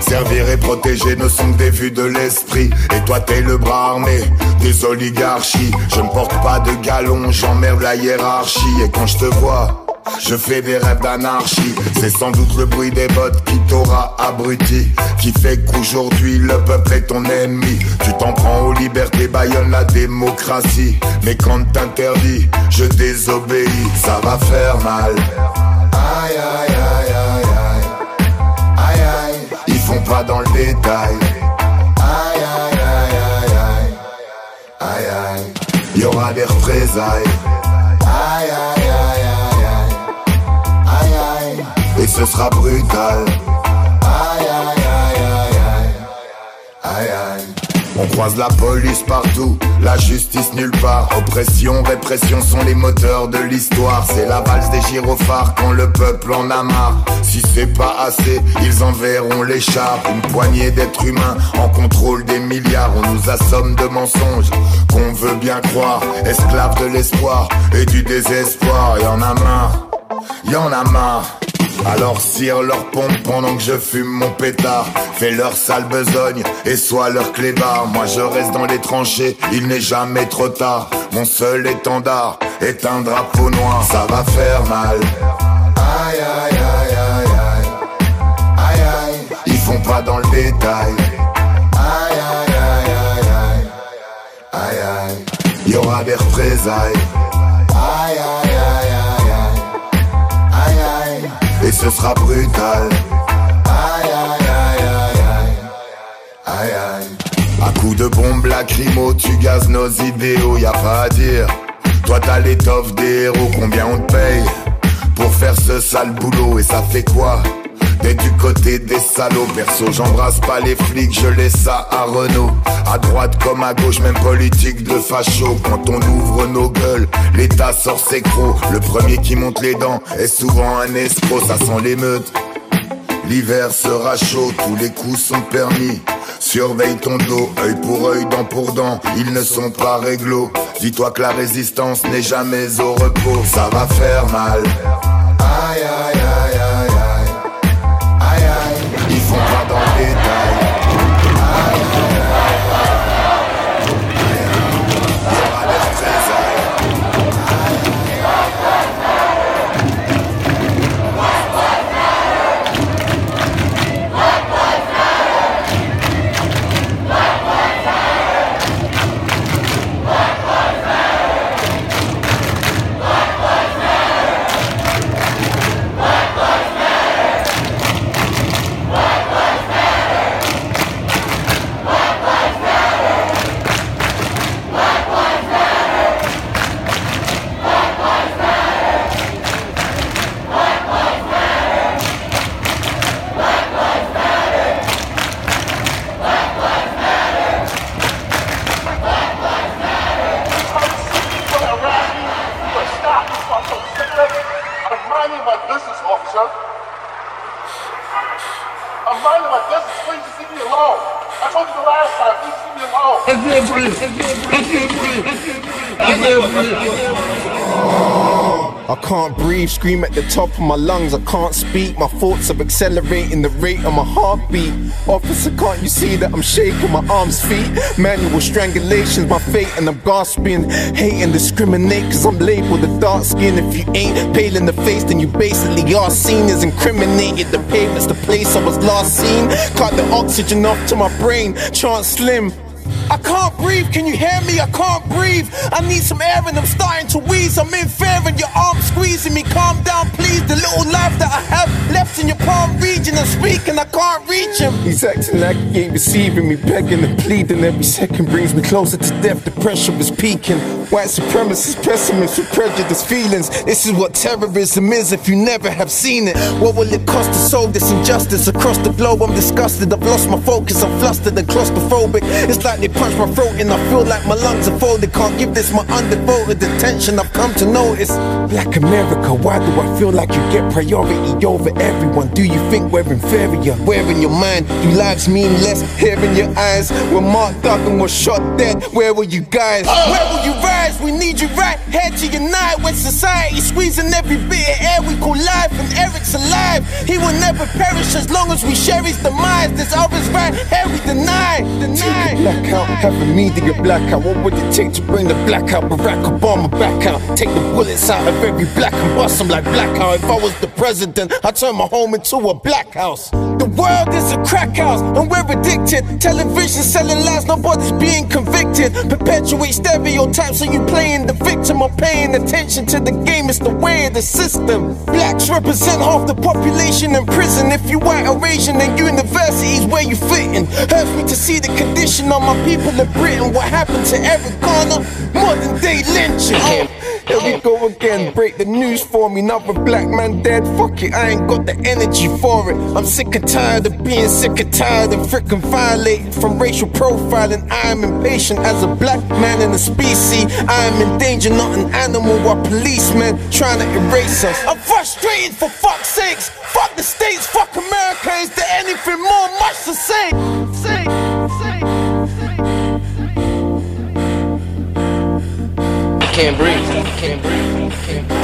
servir et protéger ne sont que des vues de l'esprit, et toi t'es le bras armé des oligarchies, je ne porte pas de galon, j'emmerde la hiérarchie, et quand je te vois, je fais des rêves d'anarchie, c'est sans doute le bruit des bottes qui t'aura abruti, qui fait qu'aujourd'hui le peuple est ton ennemi. Tu t'en prends aux libertés, baillonne la démocratie. Mais quand t'interdis, je désobéis, ça va faire mal. Aïe aïe dans le détail. Aïe aïe aïe aïe aïe, aïe aïe, y aura des représailles. Aïe aïe aïe aïe aïe, aïe aïe, et ce sera brutal. Croise la police partout, la justice nulle part. Oppression, répression sont les moteurs de l'histoire. C'est la valse des gyrophares quand le peuple en a marre. Si c'est pas assez, ils enverront les chars. Une poignée d'êtres humains en contrôle des milliards. On nous assomme de mensonges qu'on veut bien croire. Esclaves de l'espoir et du désespoir. Y en a marre, y en a marre. Alors cire leur pompe pendant que je fume mon pétard Fais leur sale besogne et sois leur clébard. Moi je reste dans les tranchées, il n'est jamais trop tard. Mon seul étendard est un drapeau noir. Ça va faire mal. Aïe aïe aïe aïe aïe. Aïe aïe, ils font pas dans le détail. Aïe aïe aïe aïe aïe. Aïe aïe, y aura des représailles. Aïe aïe et ce sera brutal. Aïe aïe aïe aïe aïe aïe aïe. À coups de bombe lacrymo, tu gazes nos idéaux, y a pas à dire. Toi t'as l'étoffe des héros, combien on te paye pour faire ce sale boulot et ça fait quoi? T'es du côté des salauds, perso j'embrasse pas les flics, je laisse ça à Renault. À droite comme à gauche, même politique de facho. Quand on ouvre nos gueules, l'état sort ses crocs. Le premier qui monte les dents est souvent un escroc, ça sent l'émeute. L'hiver sera chaud, tous les coups sont permis. Surveille ton dos, œil pour œil, dent pour dent, ils ne sont pas réglo. Dis-toi que la résistance n'est jamais au repos, ça va faire mal. Aïe aïe aïe aïe I can't breathe, scream at the top of my lungs. I can't speak, my thoughts are accelerating the rate of my heartbeat. Officer, can't you see that I'm shaking my arms, feet? Manual strangulation's my fate, and I'm gasping. Hate and discriminate, cause I'm labeled a dark skin. If you ain't pale in the face, then you basically are seen as incriminated. The pavement's the place I was last seen. Cut the oxygen off to my brain, chance slim. Breathe, can you hear me? I can't breathe. I need some air and I'm starting to wheeze. I'm in fear and your arm's squeezing me. Calm down, please. The little life that I have left in your palm region. I'm speaking, I can't reach him. He's acting like he ain't receiving me, begging and pleading. Every second brings me closer to death. The pressure is peaking. White supremacist, pessimists with prejudice feelings. This is what terrorism is if you never have seen it. What will it cost to solve this injustice across the globe? I'm disgusted. I've lost my focus. I'm flustered and claustrophobic. It's like they punch my throat and I feel like my lungs are folded. Can't give this my undevoted attention. I've come to notice. Black America, why do I feel like you get priority over everyone? Do you think we're inferior? Where in your mind do lives mean less? Here in your eyes, when Mark Duggan was shot dead, where were you guys? Oh. Where will you rise? We need you right here to unite when society's squeezing every bit of air we call life. And Eric's alive, he will never perish as long as we share his demise. This others right here we deny, deny. Blackout, have a media blackout. What would it take to bring the blackout? Barack Obama back out. Take the bullets out of every black and bust them like blackout. If I was the president, I'd turn my home into a black house. The world is a crack house, and we're addicted. Television selling lies, nobody's being convicted. Perpetuate stereotypes, so you playing the victim or paying attention to the game. It's the way of the system. Blacks represent half the population in prison. If you white or Asian, then university's where you fitting. Hurts me to see the condition of my people in Britain. What happened to Eric Garner? Modern day lynching. Oh, here we go again. Break the news for me. Another black man dead. Fuck it, I ain't got the energy for it. I'm sick and tired of being sick and tired and freaking violated from racial profiling. I am impatient as a black man in a species. I am in danger, not an animal or policemen trying to erase us. I'm frustrated for fuck's sakes. Fuck the states, fuck America. Is there anything more much to say? Say, Can't breathe. Can't breathe. Can't breathe.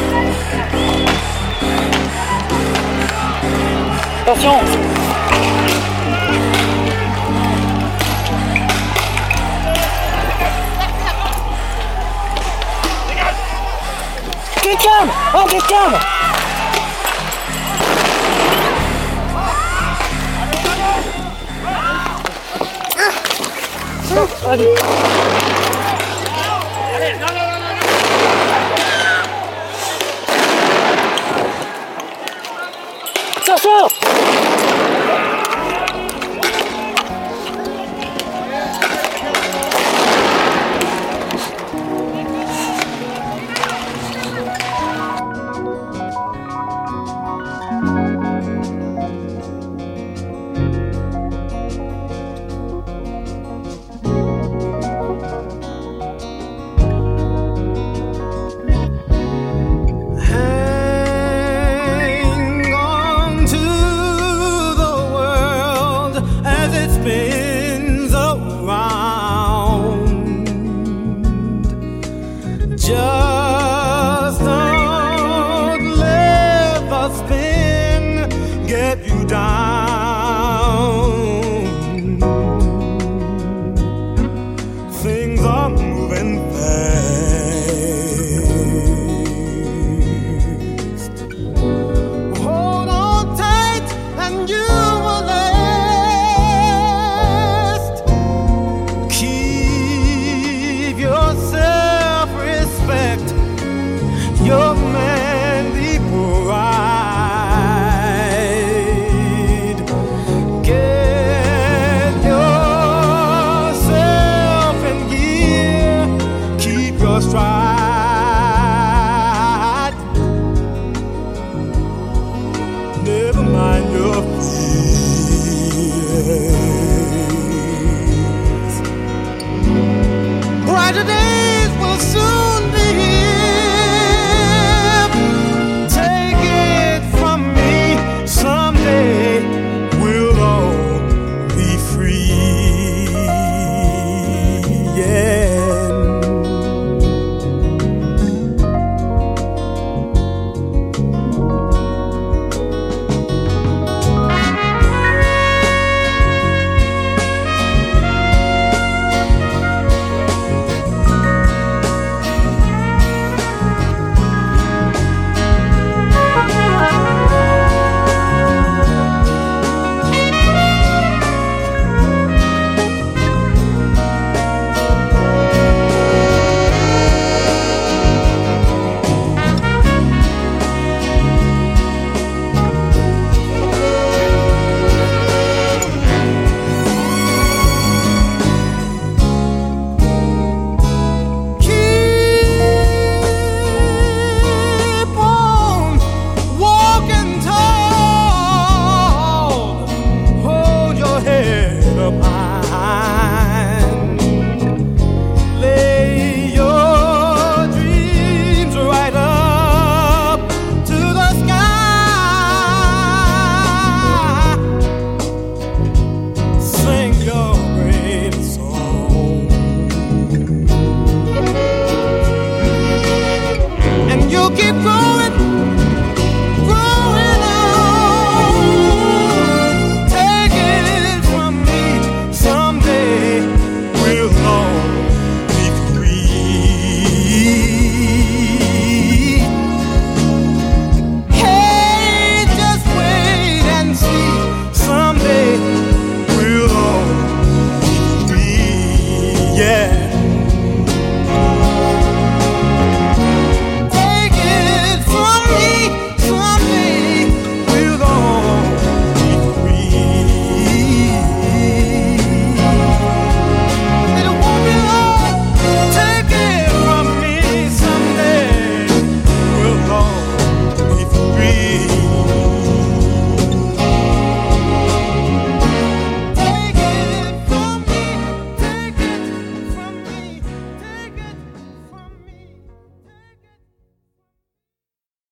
Down! Oh, get 자, 스.